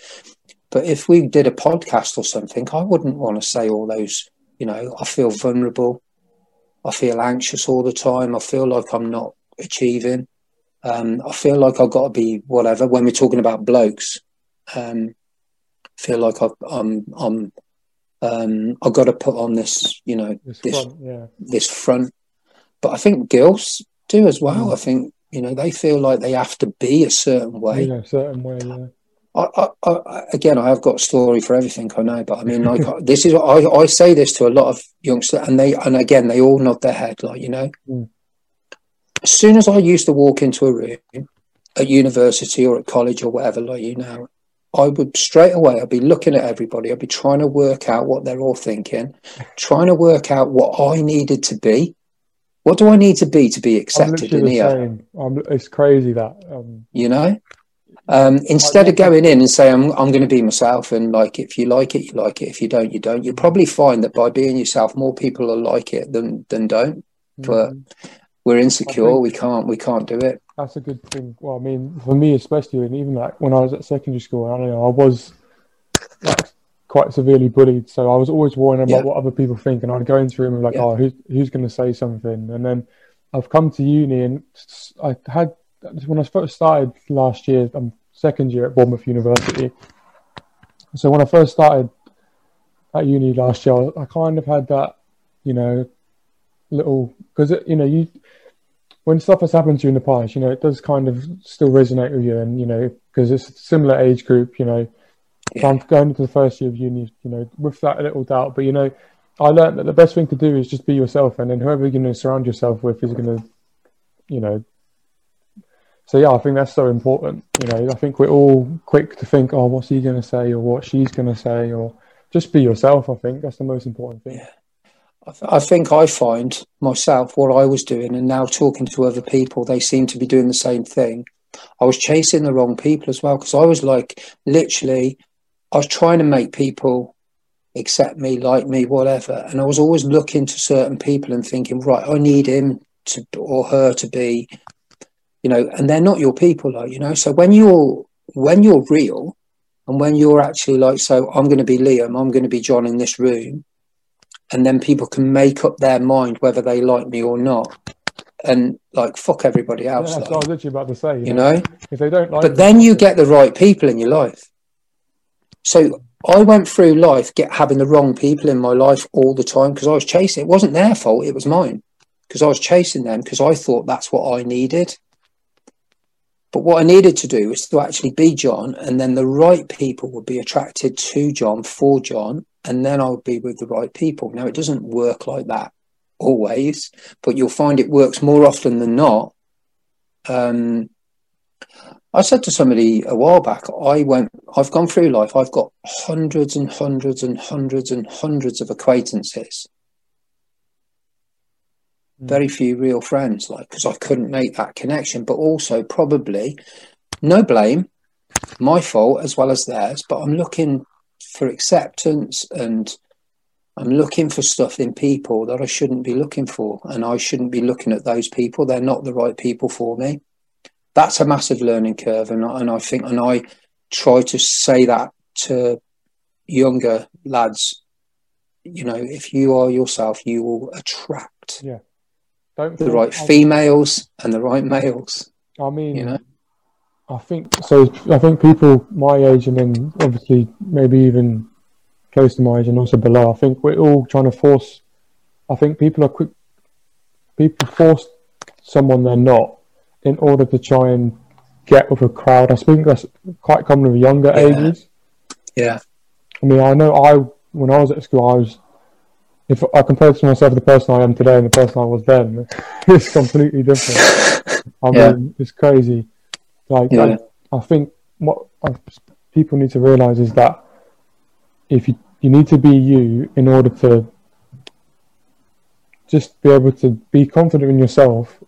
but if we did a podcast or something, I wouldn't want to say all those. You know, I feel vulnerable. I feel anxious all the time. I feel like I'm not achieving. Um, I feel like I've got to be whatever. When we're talking about blokes, um, feel like I've, I'm, I'm, um, I've got to put on this, you know, this this front? Yeah. this front. But I think girls do as well. Mm. I think you know they feel like they have to be a certain way. Yeah, certain way. Yeah. I, I, I, again, I have got a story for everything I know, but I mean, like this is I, I say this to a lot of youngsters, and they and again they all nod their head, like you know. Mm. As soon as I used to walk into a room at university or at college or whatever, like you know, I would straight away. I'd be looking at everybody. I'd be trying to work out what they're all thinking, trying to work out what I needed to be. What do I need to be to be accepted in here? it's crazy that. Um, you know um, instead of going in and saying I'm, I'm going to be myself and like if you like it you like it if you don't you don't you'll probably find that by being yourself more people will like it than than don't But- mm, we're insecure we can't we can't do it that's a good thing. Well, I mean, for me especially, and even like when I was at secondary school, I don't know, I was like quite severely bullied, so I was always worrying about Yeah. what other people think, and I'd go into a room and be like, Yeah. oh, who's who's going to say something? And then I've come to uni, and I had when I first started last year, I'm second year at Bournemouth University. So when I first started at uni last year, I kind of had that, you know, little because you know you when stuff has happened to you in the past, you know, it does kind of still resonate with you, and you know, because it's a similar age group, you know. So Yeah. I'm going into the first year of uni, you know, with that little doubt. But you know, I learned that the best thing to do is just be yourself, and then whoever you're going to surround yourself with is going to, you know. So yeah, I think that's so important. You know, I think we're all quick to think, oh, what's he going to say, or what she's going to say, or just be yourself. I think that's the most important thing. Yeah. I, th- I think I find myself what I was doing and now talking to other people they seem to be doing the same thing I was chasing the wrong people as well because I was like literally I was trying to make people accept me, like me, whatever. And I was always looking to certain people and thinking, right, I need him to or her to be, you know, and they're not your people, like you know. So when you're when you're real, And when you're actually like, so I'm going to be Liam, I'm going to be Jon in this room, and then people can make up their mind whether they like me or not, and like fuck everybody else. Yeah, like, that's what I was literally about to say. you know, if they don't like, but then you get the right people in your life. So I went through life get having the wrong people in my life all the time because I was chasing. It wasn't their fault; it was mine because I was chasing them because I thought that's what I needed. But what I needed to do was to actually be Jon, and then the right people would be attracted to Jon for Jon, and then I'll be with the right people. Now, it doesn't work like that always, but you'll find it works more often than not. Um, I said to somebody a while back, I went, I've gone through life, I've got hundreds and hundreds and hundreds and hundreds of acquaintances. Mm. Very few real friends, like, because I couldn't make that connection, but also probably no blame, my fault as well as theirs, but I'm looking for acceptance and I'm looking for stuff in people that I shouldn't be looking for. And I shouldn't be looking at those people. They're not the right people for me that's a massive learning curve, and I, and I think and I try to say that to younger lads. You know, if you are yourself, you will attract yeah, don't the right females and the right males. I mean, You know, I think so. I think people my age and then obviously maybe even close to my age and also below. I think we're all trying to force. I think people are quick. People force someone they're not in order to try and get with a crowd. I think that's quite common with younger Yeah. ages. yeah, I mean, I know I when I was at school, I was. If I compared to myself the person I am today and the person I was then, it's completely different. I Yeah. mean, it's crazy. Like, Yeah. I, I think what I, people need to realize is that if you you need to be you in order to just be able to be confident in yourself,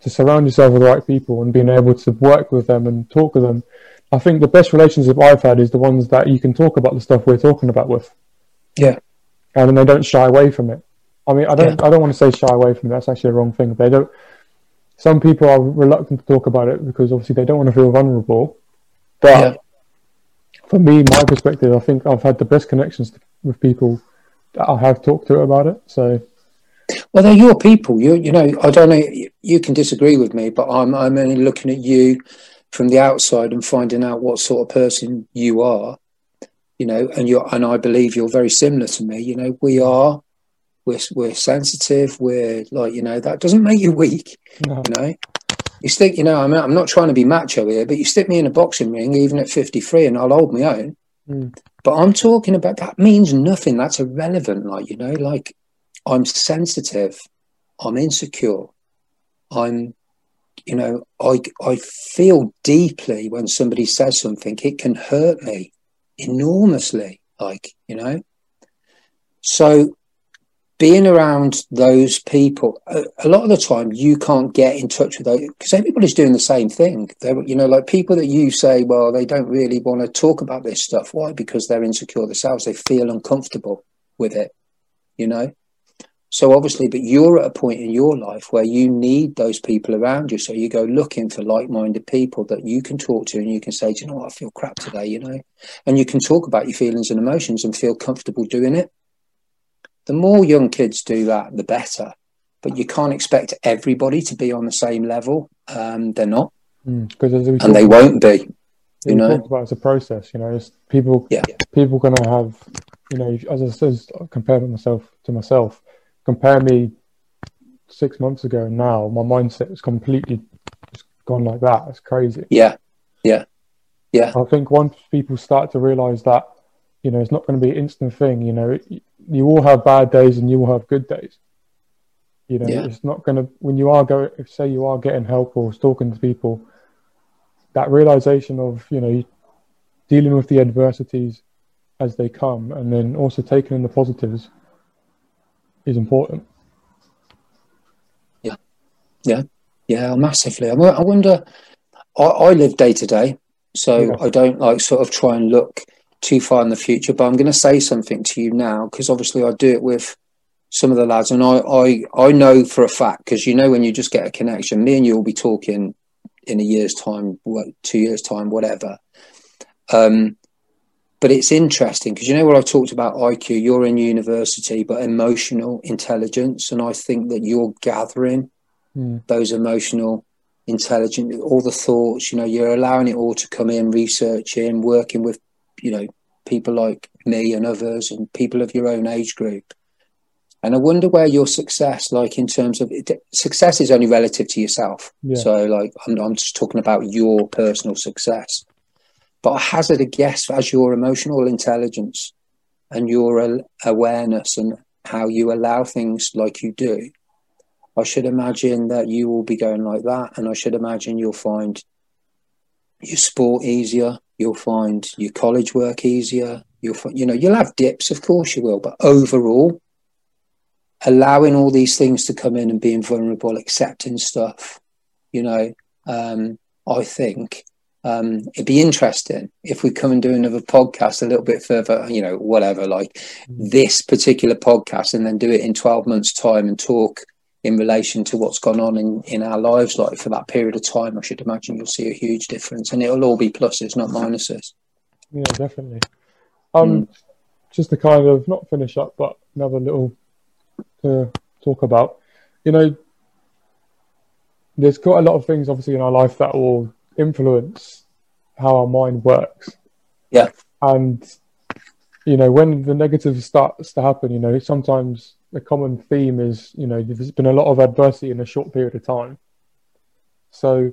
to surround yourself with the right people, and being able to work with them and talk with them. I think the best relationship I've had is the ones that you can talk about the stuff we're talking about with, yeah, and they don't shy away from it. I mean, I don't I don't want to say shy away from it. That's actually the wrong thing. They don't. Some people are reluctant to talk about it because obviously they don't want to feel vulnerable. But Yeah. for me, my perspective, I think I've had the best connections with people that I have talked to about it. So Well, they're your people. You, you know, I don't know. You, you can disagree with me, but I'm, I'm only looking at you from the outside and finding out what sort of person you are. You know, and you're, and I believe you're very similar to me. You know, we are. We're, we're sensitive. We're like, you know, that doesn't make you weak. no, You know, you stick. You know, I'm, I'm not trying to be macho here, but you stick me in a boxing ring, even at 53, and I'll hold my own. Mm. But I'm talking about that means nothing. That's irrelevant. Like, you know, like I'm sensitive, I'm insecure, I'm, you know, I, I feel deeply when somebody says something, it can hurt me enormously, like, you know. So being around those people, a, a lot of the time you can't get in touch with those because everybody's doing the same thing. They're, you know, like people that you say, well, they don't really want to talk about this stuff. Why? Because they're insecure themselves. They feel uncomfortable with it, you know. So obviously, but you're at a point in your life where you need those people around you. So you go looking for like-minded people that you can talk to, and you can say, "Do you know what? I feel crap today," you know, and you can talk about your feelings and emotions and feel comfortable doing it. The more young kids do that, the better. But you can't expect everybody to be on the same level. Um, they're not, we and they won't be. you know. talked about, it's a process. You know, it's people Yeah, people gonna have you know as I said compare myself to myself compare me six months ago and now my mindset is completely just gone like that it's crazy yeah, yeah, yeah, I think once people start to realize that you know it's not going to be an instant thing you know it, you will have bad days and you will have good days you know Yeah. it's not going to when you are going say you are getting help or talking to people that realization of you know dealing with the adversities as they come and then also taking in the positives is important yeah, Yeah. Yeah. Massively. I wonder. I, I live day to day, so Yeah. I don't like sort of try and look too far in the future. But I'm going to say something to you now because obviously I do it with some of the lads, and I I, I know for a fact because you know when you just get a connection, me and you will be talking in a year's time, what, two years time, whatever. Um, but it's interesting because you know what I talked about IQ. You're in university, but emotional intelligence, and I think that you're gathering Mm. those emotional intelligence, all the thoughts you know you're allowing it all to come in researching working with you know people like me and others and people of your own age group and i wonder where your success like in terms of success is only relative to yourself Yeah. so like I'm, I'm just talking about your personal success but i hazard a guess as your emotional intelligence and your awareness and how you allow things like you do I should imagine that you will be going like that, and I should imagine you'll find your sport easier. You'll find your college work easier. You'll, fi- you know, you'll have dips, of course you will, but overall, allowing all these things to come in and being vulnerable, accepting stuff, you know, um, I think um, it'd be interesting if we come and do another podcast a little bit further, you know, whatever, like this particular podcast, and then do it in 12 months' time and talk in relation to what's gone on in, in our lives, like for that period of time, I should imagine you'll see a huge difference, and it'll all be pluses, not minuses. Yeah, definitely. Um, just to kind of not finish up, but another little to talk about. You know, there's quite a lot of things obviously in our life that will influence how our mind works. Yeah. And you know, when the negative starts to happen, you know, sometimes the common theme is, you know, there's been a lot of adversity in a short period of time. So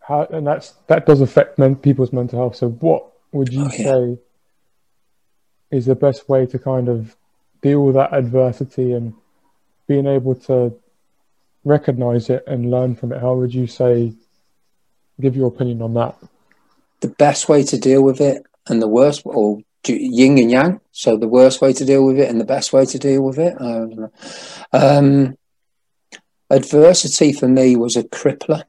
how and that's that does affect men, people's mental health. So what would you Oh, yeah. say is the best way to kind of deal with that adversity and being able to recognize it and learn from it? How would you say give your opinion on that? The best way to deal with it, and the worst, or yin and yang. So the worst way to deal with it, and the best way to deal with it. Um, adversity for me was a crippler.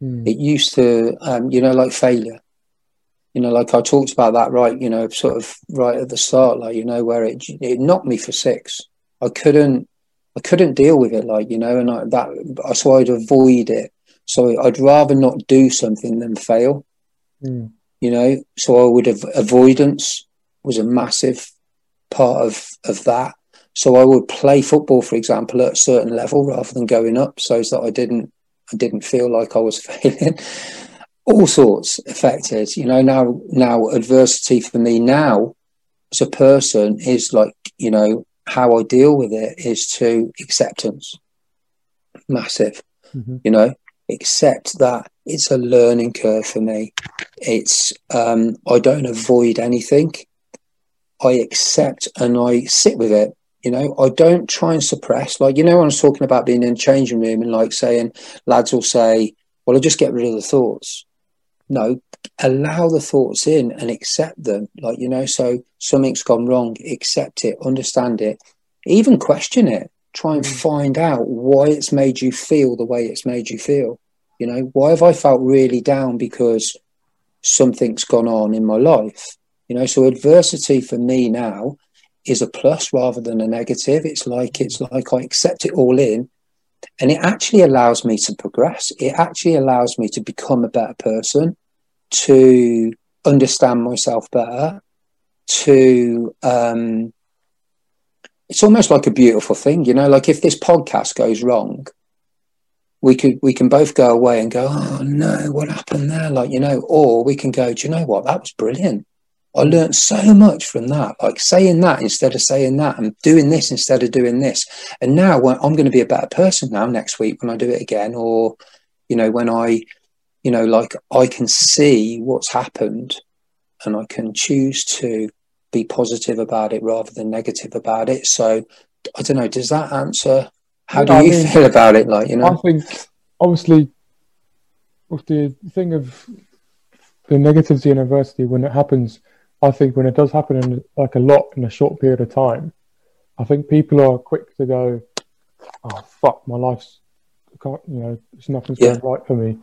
Hmm. it used to um, you know like failure you know like i talked about that right you know sort of right at the start like you know where it it knocked me for six i couldn't i couldn't deal with it like you know and I, that so i'd avoid it so i'd rather not do something than fail Hmm. you know so i would have avoidance was a massive part of of that. So i would play football for example at a certain level rather than going up so that i didn't i didn't feel like i was failing. All sorts affected you know now now adversity for me now as a person is like you know how i deal with it is to acceptance. Massive Mhm. you know accept that it's a learning curve for me. It's um i don't avoid anything i accept and i sit with it you know? I don't try and suppress. Like you know when i was talking about being in a changing room and like saying lads will say well i'll just get rid of the thoughts. No allow the thoughts in and accept them like you know? So something's gone wrong accept it understand it even question it. Try and mm. find out why it's made you feel the way it's made you feel you know? Why have i felt really down because something's gone on in my life you know so adversity for me now is a plus rather than a negative. It's like it's like i accept it all in and it actually allows me to progress. It actually allows me to become a better person to understand myself better to um it's almost like a beautiful thing you know like if this podcast goes wrong we could we can both go away and go oh no what happened there? Like you know or we can go do you know what? That was brilliant i learned so much from that like saying that instead of saying that and doing this instead of doing this. And now when i'm going to be a better person now next week when i do it again or you know when i you know like i can see what's happened and i can choose to be positive about it rather than negative about it. So i don't know does that answer how do I you mean- feel about it like you know, I think obviously with the thing of the negativity and adversity when it happens, I think when it does happen in like a lot in a short period of time, I think people are quick to go, "Oh fuck, my life's you know, it's nothing's Yeah. going right for me."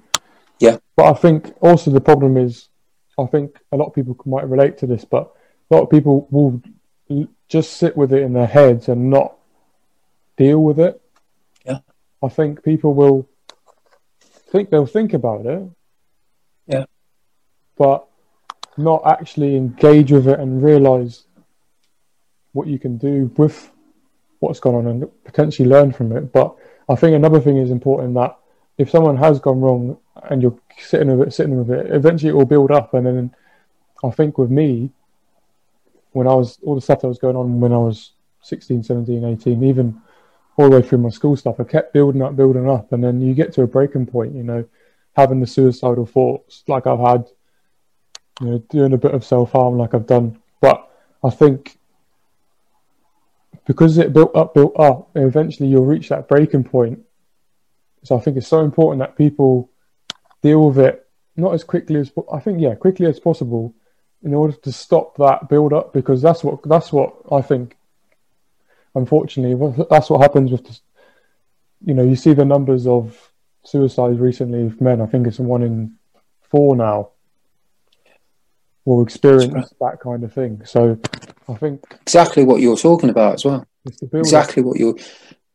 Yeah. But I think also the problem is, I think a lot of people might relate to this, but a lot of people will just sit with it in their heads and not deal with it. Yeah. I think people will think they'll think about it. Yeah. But not actually engage with it and realize what you can do with what's gone on and potentially learn from it. But I think another thing is important that if someone has gone wrong and you're sitting with it, sitting with it, eventually it will build up. And then I think with me, when I was all the stuff that was going on when I was 16, 17, 18, even all the way through my school stuff, I kept building up, building up, and then you get to a breaking point. You know, having the suicidal thoughts like I've had, you know, doing a bit of self harm like I've done. But I think because it built up, built up, eventually you'll reach that breaking point. So I think it's so important that people deal with it not as quickly as I think, yeah, quickly as possible, in order to stop that build up because that's what that's what I think. Unfortunately, that's what happens with, the, you know, you see the numbers of suicides recently with men. I think it's one in four now will experience that kind of thing. So I think exactly what you're talking about as well. Exactly what you.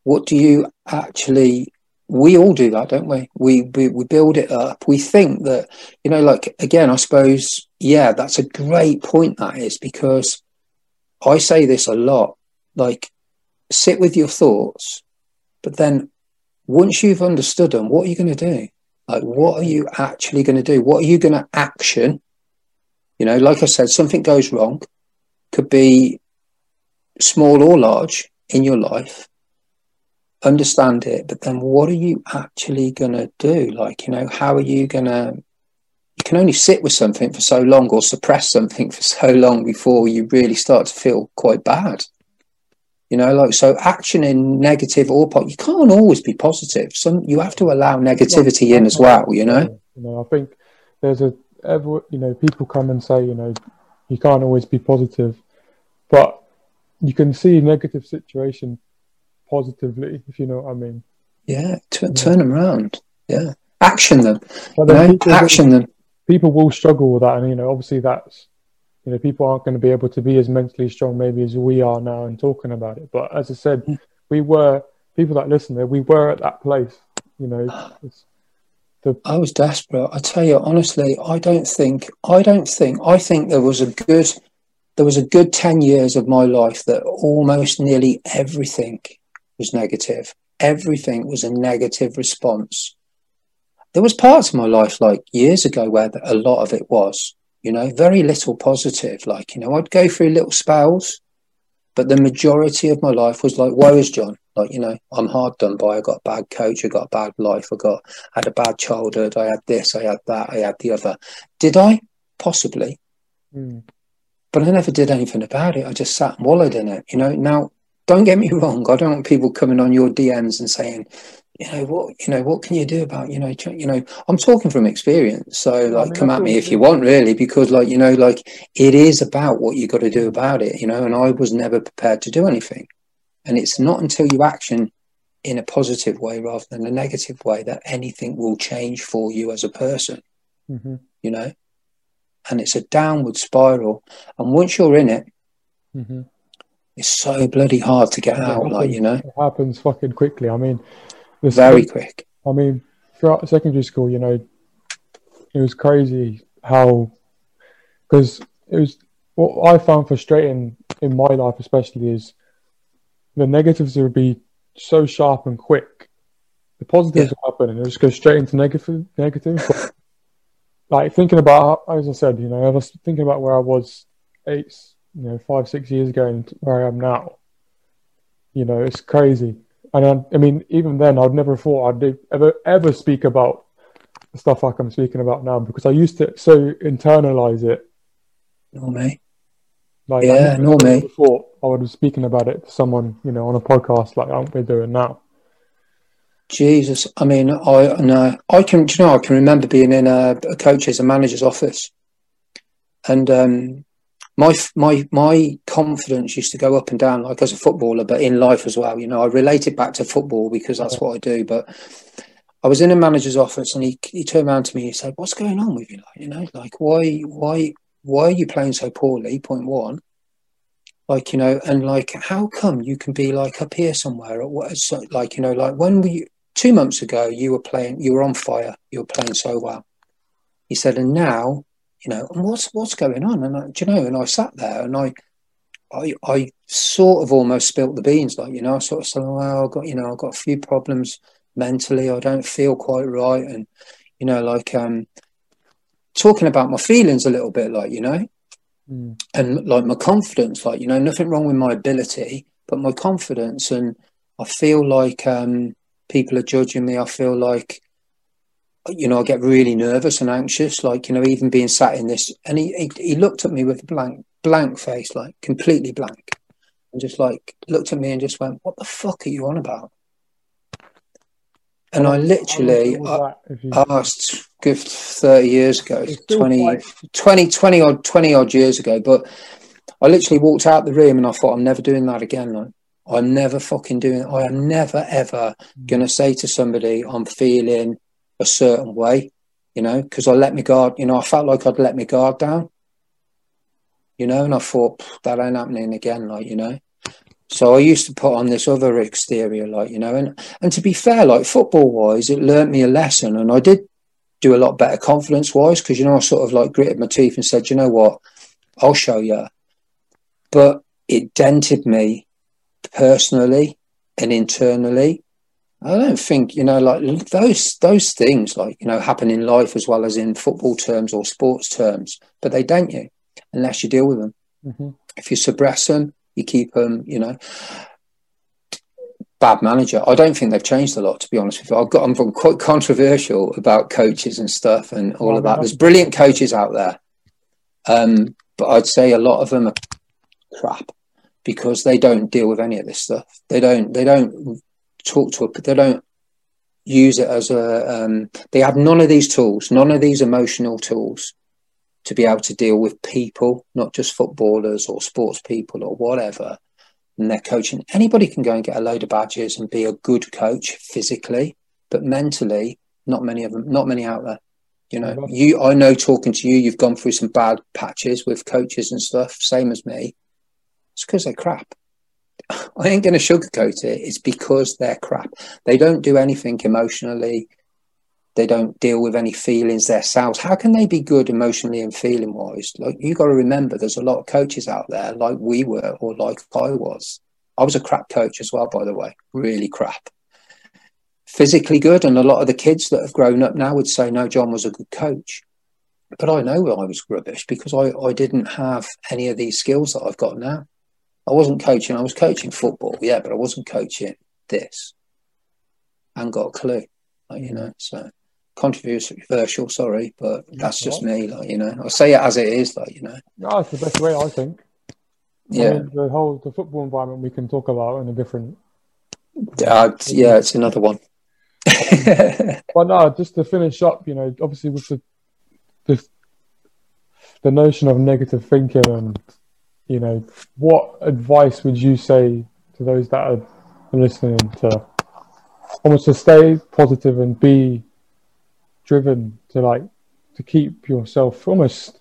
What do you actually? We all do that, don't we? we? We we build it up. We think that you know, like again, I suppose yeah, that's a great point. That is because I say this a lot. Like, sit with your thoughts, but then once you've understood them, what are you going to do? Like, what are you actually going to do? What are you going to action? You know, like I said, something goes wrong, could be small or large in your life. Understand it, but then what are you actually going to do? Like, you know, how are you going to you can only sit with something for so long or suppress something for so long before you really start to feel quite bad. You know, like so action in negative or po- you can't always be positive. Some you have to allow negativity in as well, you know. You know, I think there's a ever you know, people come and say, you know, you can't always be positive. But you can see negative situation positively, if you know what I mean. Yeah, t- turn them around. Yeah, action them. You know, action them people will struggle with that, and you know, obviously that's you know, people aren't going to be able to be as mentally strong maybe as we are now and talking about it. But as I said, mm. we were people that listen there. We were at that place. You know, the... I was desperate. I tell you honestly, I don't think. I don't think. I think there was a good. There was a good ten years of my life that almost nearly everything was negative. Everything was a negative response there was parts of my life like years ago where a lot of it was you know very little positive like you know i'd go through little spells but the majority of my life was like woe is Jon like you know i'm hard done by. I got a bad coach. I got a bad life. I got I had a bad childhood. I had this. I had that. I had the other. Did i? Possibly. Mm. but i never did anything about it. I just sat and wallowed in it you know. Now don't get me wrong. I don't want people coming on your dms and saying you know what you know what can you do about you know you know? I'm talking from experience. So like I mean, come at me if you want really because like you know like it is about what you got to do about it you know and i was never prepared to do anything and it's not until you action in a positive way rather than a negative way that anything will change for you as a person mm-hmm. you know and it's a downward spiral and once you're in it mm-hmm. it's so bloody hard to get out happens, like you know it happens fucking quickly i mean very quick. I mean, throughout secondary school, you know, it was crazy how, because it was what I found frustrating in my life, especially, is the negatives would be so sharp and quick. The positives yeah. would happen and it just go straight into negative. Negative. But, like thinking about, as I said, you know, I was thinking about where I was eight, you know, five, six years ago and where I am now. You know, it's crazy. And I, I mean, even then, I'd never thought I'd ever ever speak about the stuff like I'm speaking about now because I used to so internalize it. Oh, no, me. Like, yeah, no, me. Thought I would be speaking about it to someone, you know, on a podcast like aren't we're doing now. Jesus, I mean, I no, I can. you know, I can remember being in a, a coach's, a manager's office, and um, my my my confidence used to go up and down like as a footballer, but in life as well. You know, I relate it back to football because that's what I do. But I was in a manager's office, and he he turned around to me. And he said, "What's going on with you? Like, you know, like why why why are you playing so poorly?" Point one. Like you know, and like, how come you can be like up here somewhere? Or what? So, like you know, like when we two months ago, you were playing, you were on fire, you were playing so well. He said, and now you know, and what's what's going on? And I, do you know? And I sat there and I, I, I sort of almost spilt the beans, like you know, I sort of said, well, I've got you know, I've got a few problems mentally. I don't feel quite right, and you know, like um, talking about my feelings a little bit, like you know, mm. and like my confidence, like you know, nothing wrong with my ability, but my confidence, and I feel like um, people are judging me. I feel like you know, I get really nervous and anxious, like, you know, even being sat in this. And he, he, he, looked at me with a blank, blank face, like completely blank, and just like looked at me and just went, What the fuck are you on about? And I literally I, asked, good 30 years ago, 20, 20, 20 odd, 20 odd years ago, but I literally walked out the room and I thought, I'm never doing that again. Like, I'm never fucking doing it. I am never ever mm. going to say to somebody, I'm feeling a certain way, you know, because I let me guard, you know, I felt like I'd let me guard down, you know, and I thought that ain't happening again, like, you know. So I used to put on this other exterior, like, you know, and, and to be fair, like football wise, it learnt me a lesson and I did do a lot better confidence wise because, you know, I sort of like gritted my teeth and said, you know what, I'll show you. But it dented me personally and internally I don't think you know, like those those things, like you know, happen in life as well as in football terms or sports terms, but they don't you unless you deal with them. Mm-hmm. If you suppress them, you keep them. You know, bad manager. I don't think they've changed a lot, to be honest with you. I've got I'm quite controversial about coaches and stuff and all of that. There's brilliant coaches out there, um, but I'd say a lot of them are crap because they don't deal with any of this stuff. They don't. They don't talk to a they don't use it as a um, they have none of these tools none of these emotional tools to be able to deal with people not just footballers or sports people or whatever and they're coaching anybody can go and get a load of badges and be a good coach physically but mentally not many of them not many out there you know you i know talking to you you've gone through some bad patches with coaches and stuff same as me it's because they're crap I ain't going to sugarcoat it. It's because they're crap. They don't do anything emotionally. They don't deal with any feelings themselves. How can they be good emotionally and feeling wise? Like you got to remember, there's a lot of coaches out there, like we were, or like I was. I was a crap coach as well, by the way, really crap. Physically good, and a lot of the kids that have grown up now would say, "No, Jon was a good coach." But I know I was rubbish because I, I didn't have any of these skills that I've got now. I wasn't coaching. I was coaching football, yeah, but I wasn't coaching this. I got a clue, you know. So controversial, sorry, but that's just me, like you know. I say it as it is, like you know. No, it's the best way, I think. Yeah, I mean, the whole the football environment we can talk about in a different. Uh, yeah, it's another one. but no, just to finish up, you know, obviously with the the the notion of negative thinking and you know, what advice would you say to those that are listening to almost to stay positive and be driven to like to keep yourself almost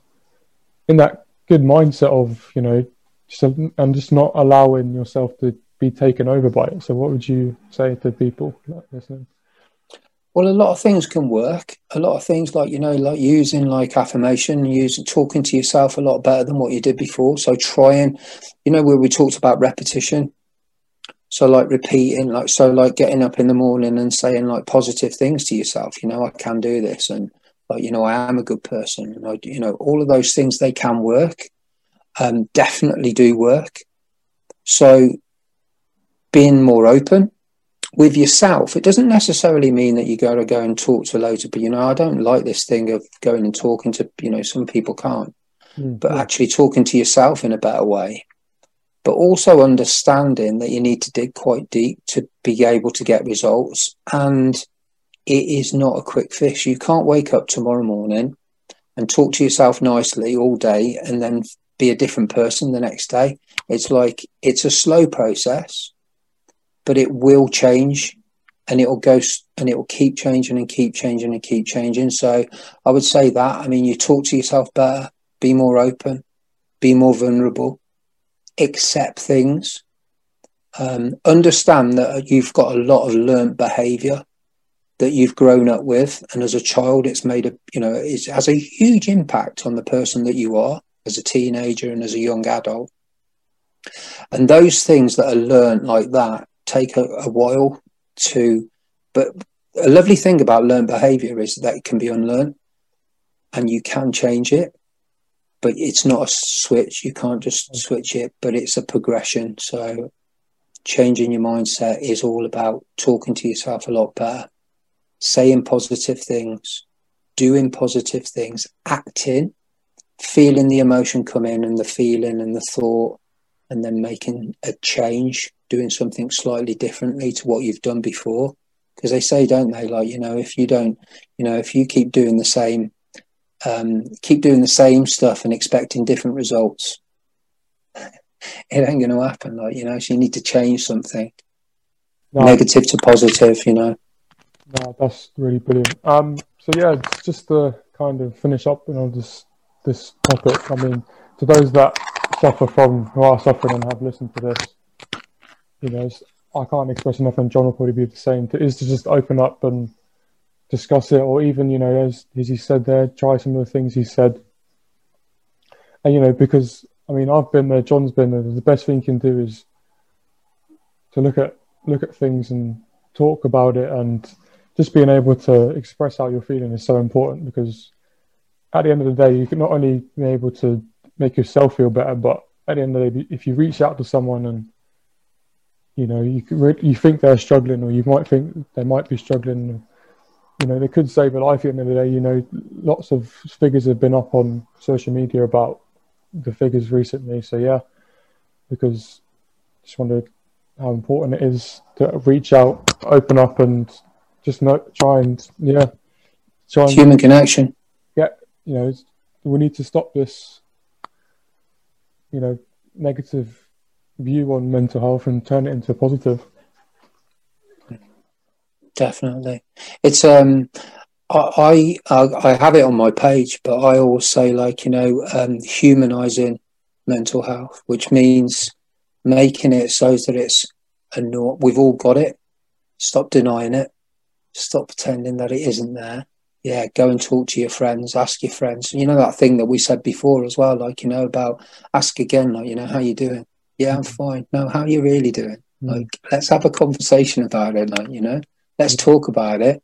in that good mindset of you know just and just not allowing yourself to be taken over by it so what would you say to people listening well, a lot of things can work. A lot of things like, you know, like using like affirmation, using talking to yourself a lot better than what you did before. So trying, you know, where we talked about repetition. So like repeating, like, so like getting up in the morning and saying like positive things to yourself, you know, I can do this. And like, you know, I am a good person. And I, you know, all of those things, they can work, um, definitely do work. So being more open, with yourself, it doesn't necessarily mean that you got to go and talk to loads of people. You know, I don't like this thing of going and talking to, you know, some people can't, mm, but actually talking to yourself in a better way. But also understanding that you need to dig quite deep to be able to get results. And it is not a quick fix. You can't wake up tomorrow morning and talk to yourself nicely all day and then be a different person the next day. It's like it's a slow process but it will change and it'll go and it will keep changing and keep changing and keep changing. So I would say that. I mean, you talk to yourself better, be more open, be more vulnerable, accept things, um, understand that you've got a lot of learned behavior that you've grown up with, and as a child, it's made a you know it has a huge impact on the person that you are as a teenager and as a young adult. And those things that are learned like that take a, a while to, but a lovely thing about learned behavior is that it can be unlearned and you can change it but it's not a switch. You can't just mm. switch it but it's a progression. So changing your mindset is all about talking to yourself a lot better saying positive things doing positive things acting feeling the emotion come in and the feeling and the thought and then making a change doing something slightly differently to what you've done before. Because they say don't they? Like you know if you don't you know if you keep doing the same um, keep doing the same stuff and expecting different results it ain't going to happen like you know so you need to change something no. negative to positive you know no that's really brilliant um so yeah just to kind of finish up you know this this topic i mean to those that suffer from who are suffering and have listened to this you know I can't express enough, and Jon will probably be the same. To, is to just open up and discuss it, or even you know, as as he said there, try some of the things he said. And you know, because I mean, I've been there, Jon's been there. The best thing you can do is to look at look at things and talk about it, and just being able to express how you're feeling is so important because at the end of the day, you can not only be able to make yourself feel better, but at the end of the day, if you reach out to someone and you know you you think they're struggling or you might think they might be struggling you know they could save a life at the end of the day. You know lots of figures have been up on social media about the figures recently. So yeah because just wondered how important it is to reach out open up and just not try and yeah try and human connection. Yeah you know we need to stop this you know negative view on mental health and turn it into a positive. Definitely, it's um, I, I I have it on my page, but I always say like you know um, humanizing mental health, which means making it so that it's a not. We've all got it. Stop denying it. Stop pretending that it isn't there. Yeah, go and talk to your friends. Ask your friends. You know that thing that we said before as well, like you know about ask again, like you know how you doing yeah, I'm fine. No, how are you really doing? Mm. Like, let's have a conversation about it. Like, you know, let's talk about it.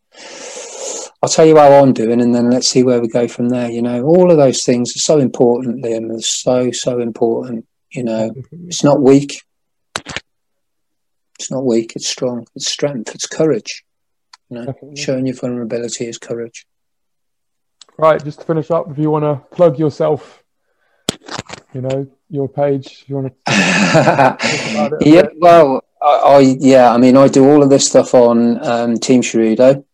I'll tell you how I'm doing, and then let's see where we go from there. You know, all of those things are so important, Liam. They're so so important. You know, mm-hmm. it's not weak. It's not weak. It's strong. It's strength. It's courage. You know, Definitely. showing your vulnerability is courage. Right. Just to finish up, if you want to plug yourself, you know, your page? You want to? yeah, bit? well, I, I, yeah, I mean, I do all of this stuff on um, Team Shirudo.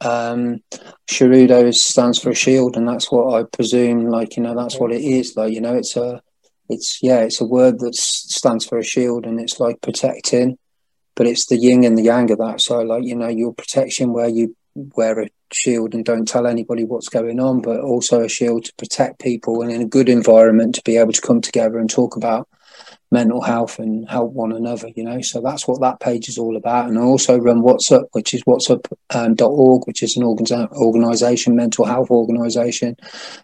Um, Shirudo stands for a shield, and that's what I presume. Like you know, that's what it is. Like you know, it's a, it's yeah, it's a word that stands for a shield, and it's like protecting, but it's the yin and the yang of that. So like you know, your protection where you wear a shield and don't tell anybody what's going on, but also a shield to protect people and in a good environment to be able to come together and talk about mental health and help one another, you know. So that's what that page is all about. And I also run What's Up, which is whatsup.org, um, which is an organization, mental health organization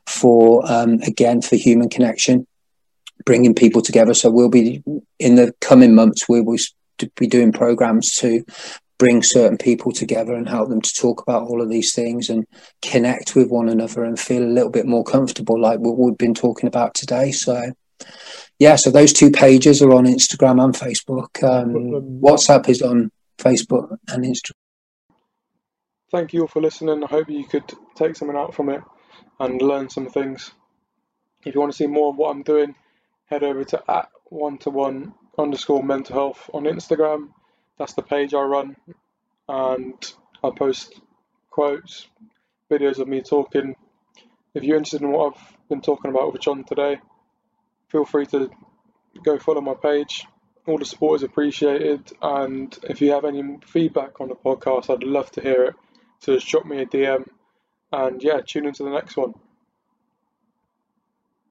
for, um, again, for human connection, bringing people together. So we'll be, in the coming months, we will be doing programs to bring certain people together and help them to talk about all of these things and connect with one another and feel a little bit more comfortable, like what we've been talking about today. So, yeah, so those two pages are on Instagram and Facebook. Um, What's Up is on Facebook and Instagram. Thank you all for listening. I hope you could take something out from it and learn some things. If you want to see more of what I'm doing, head over to at one to one underscore mental health on Instagram that's the page I run, and I post quotes, videos of me talking. If you're interested in what I've been talking about with Jon today, feel free to go follow my page. All the support is appreciated, and if you have any feedback on the podcast, I'd love to hear it. So just drop me a DM, and yeah, tune into the next one.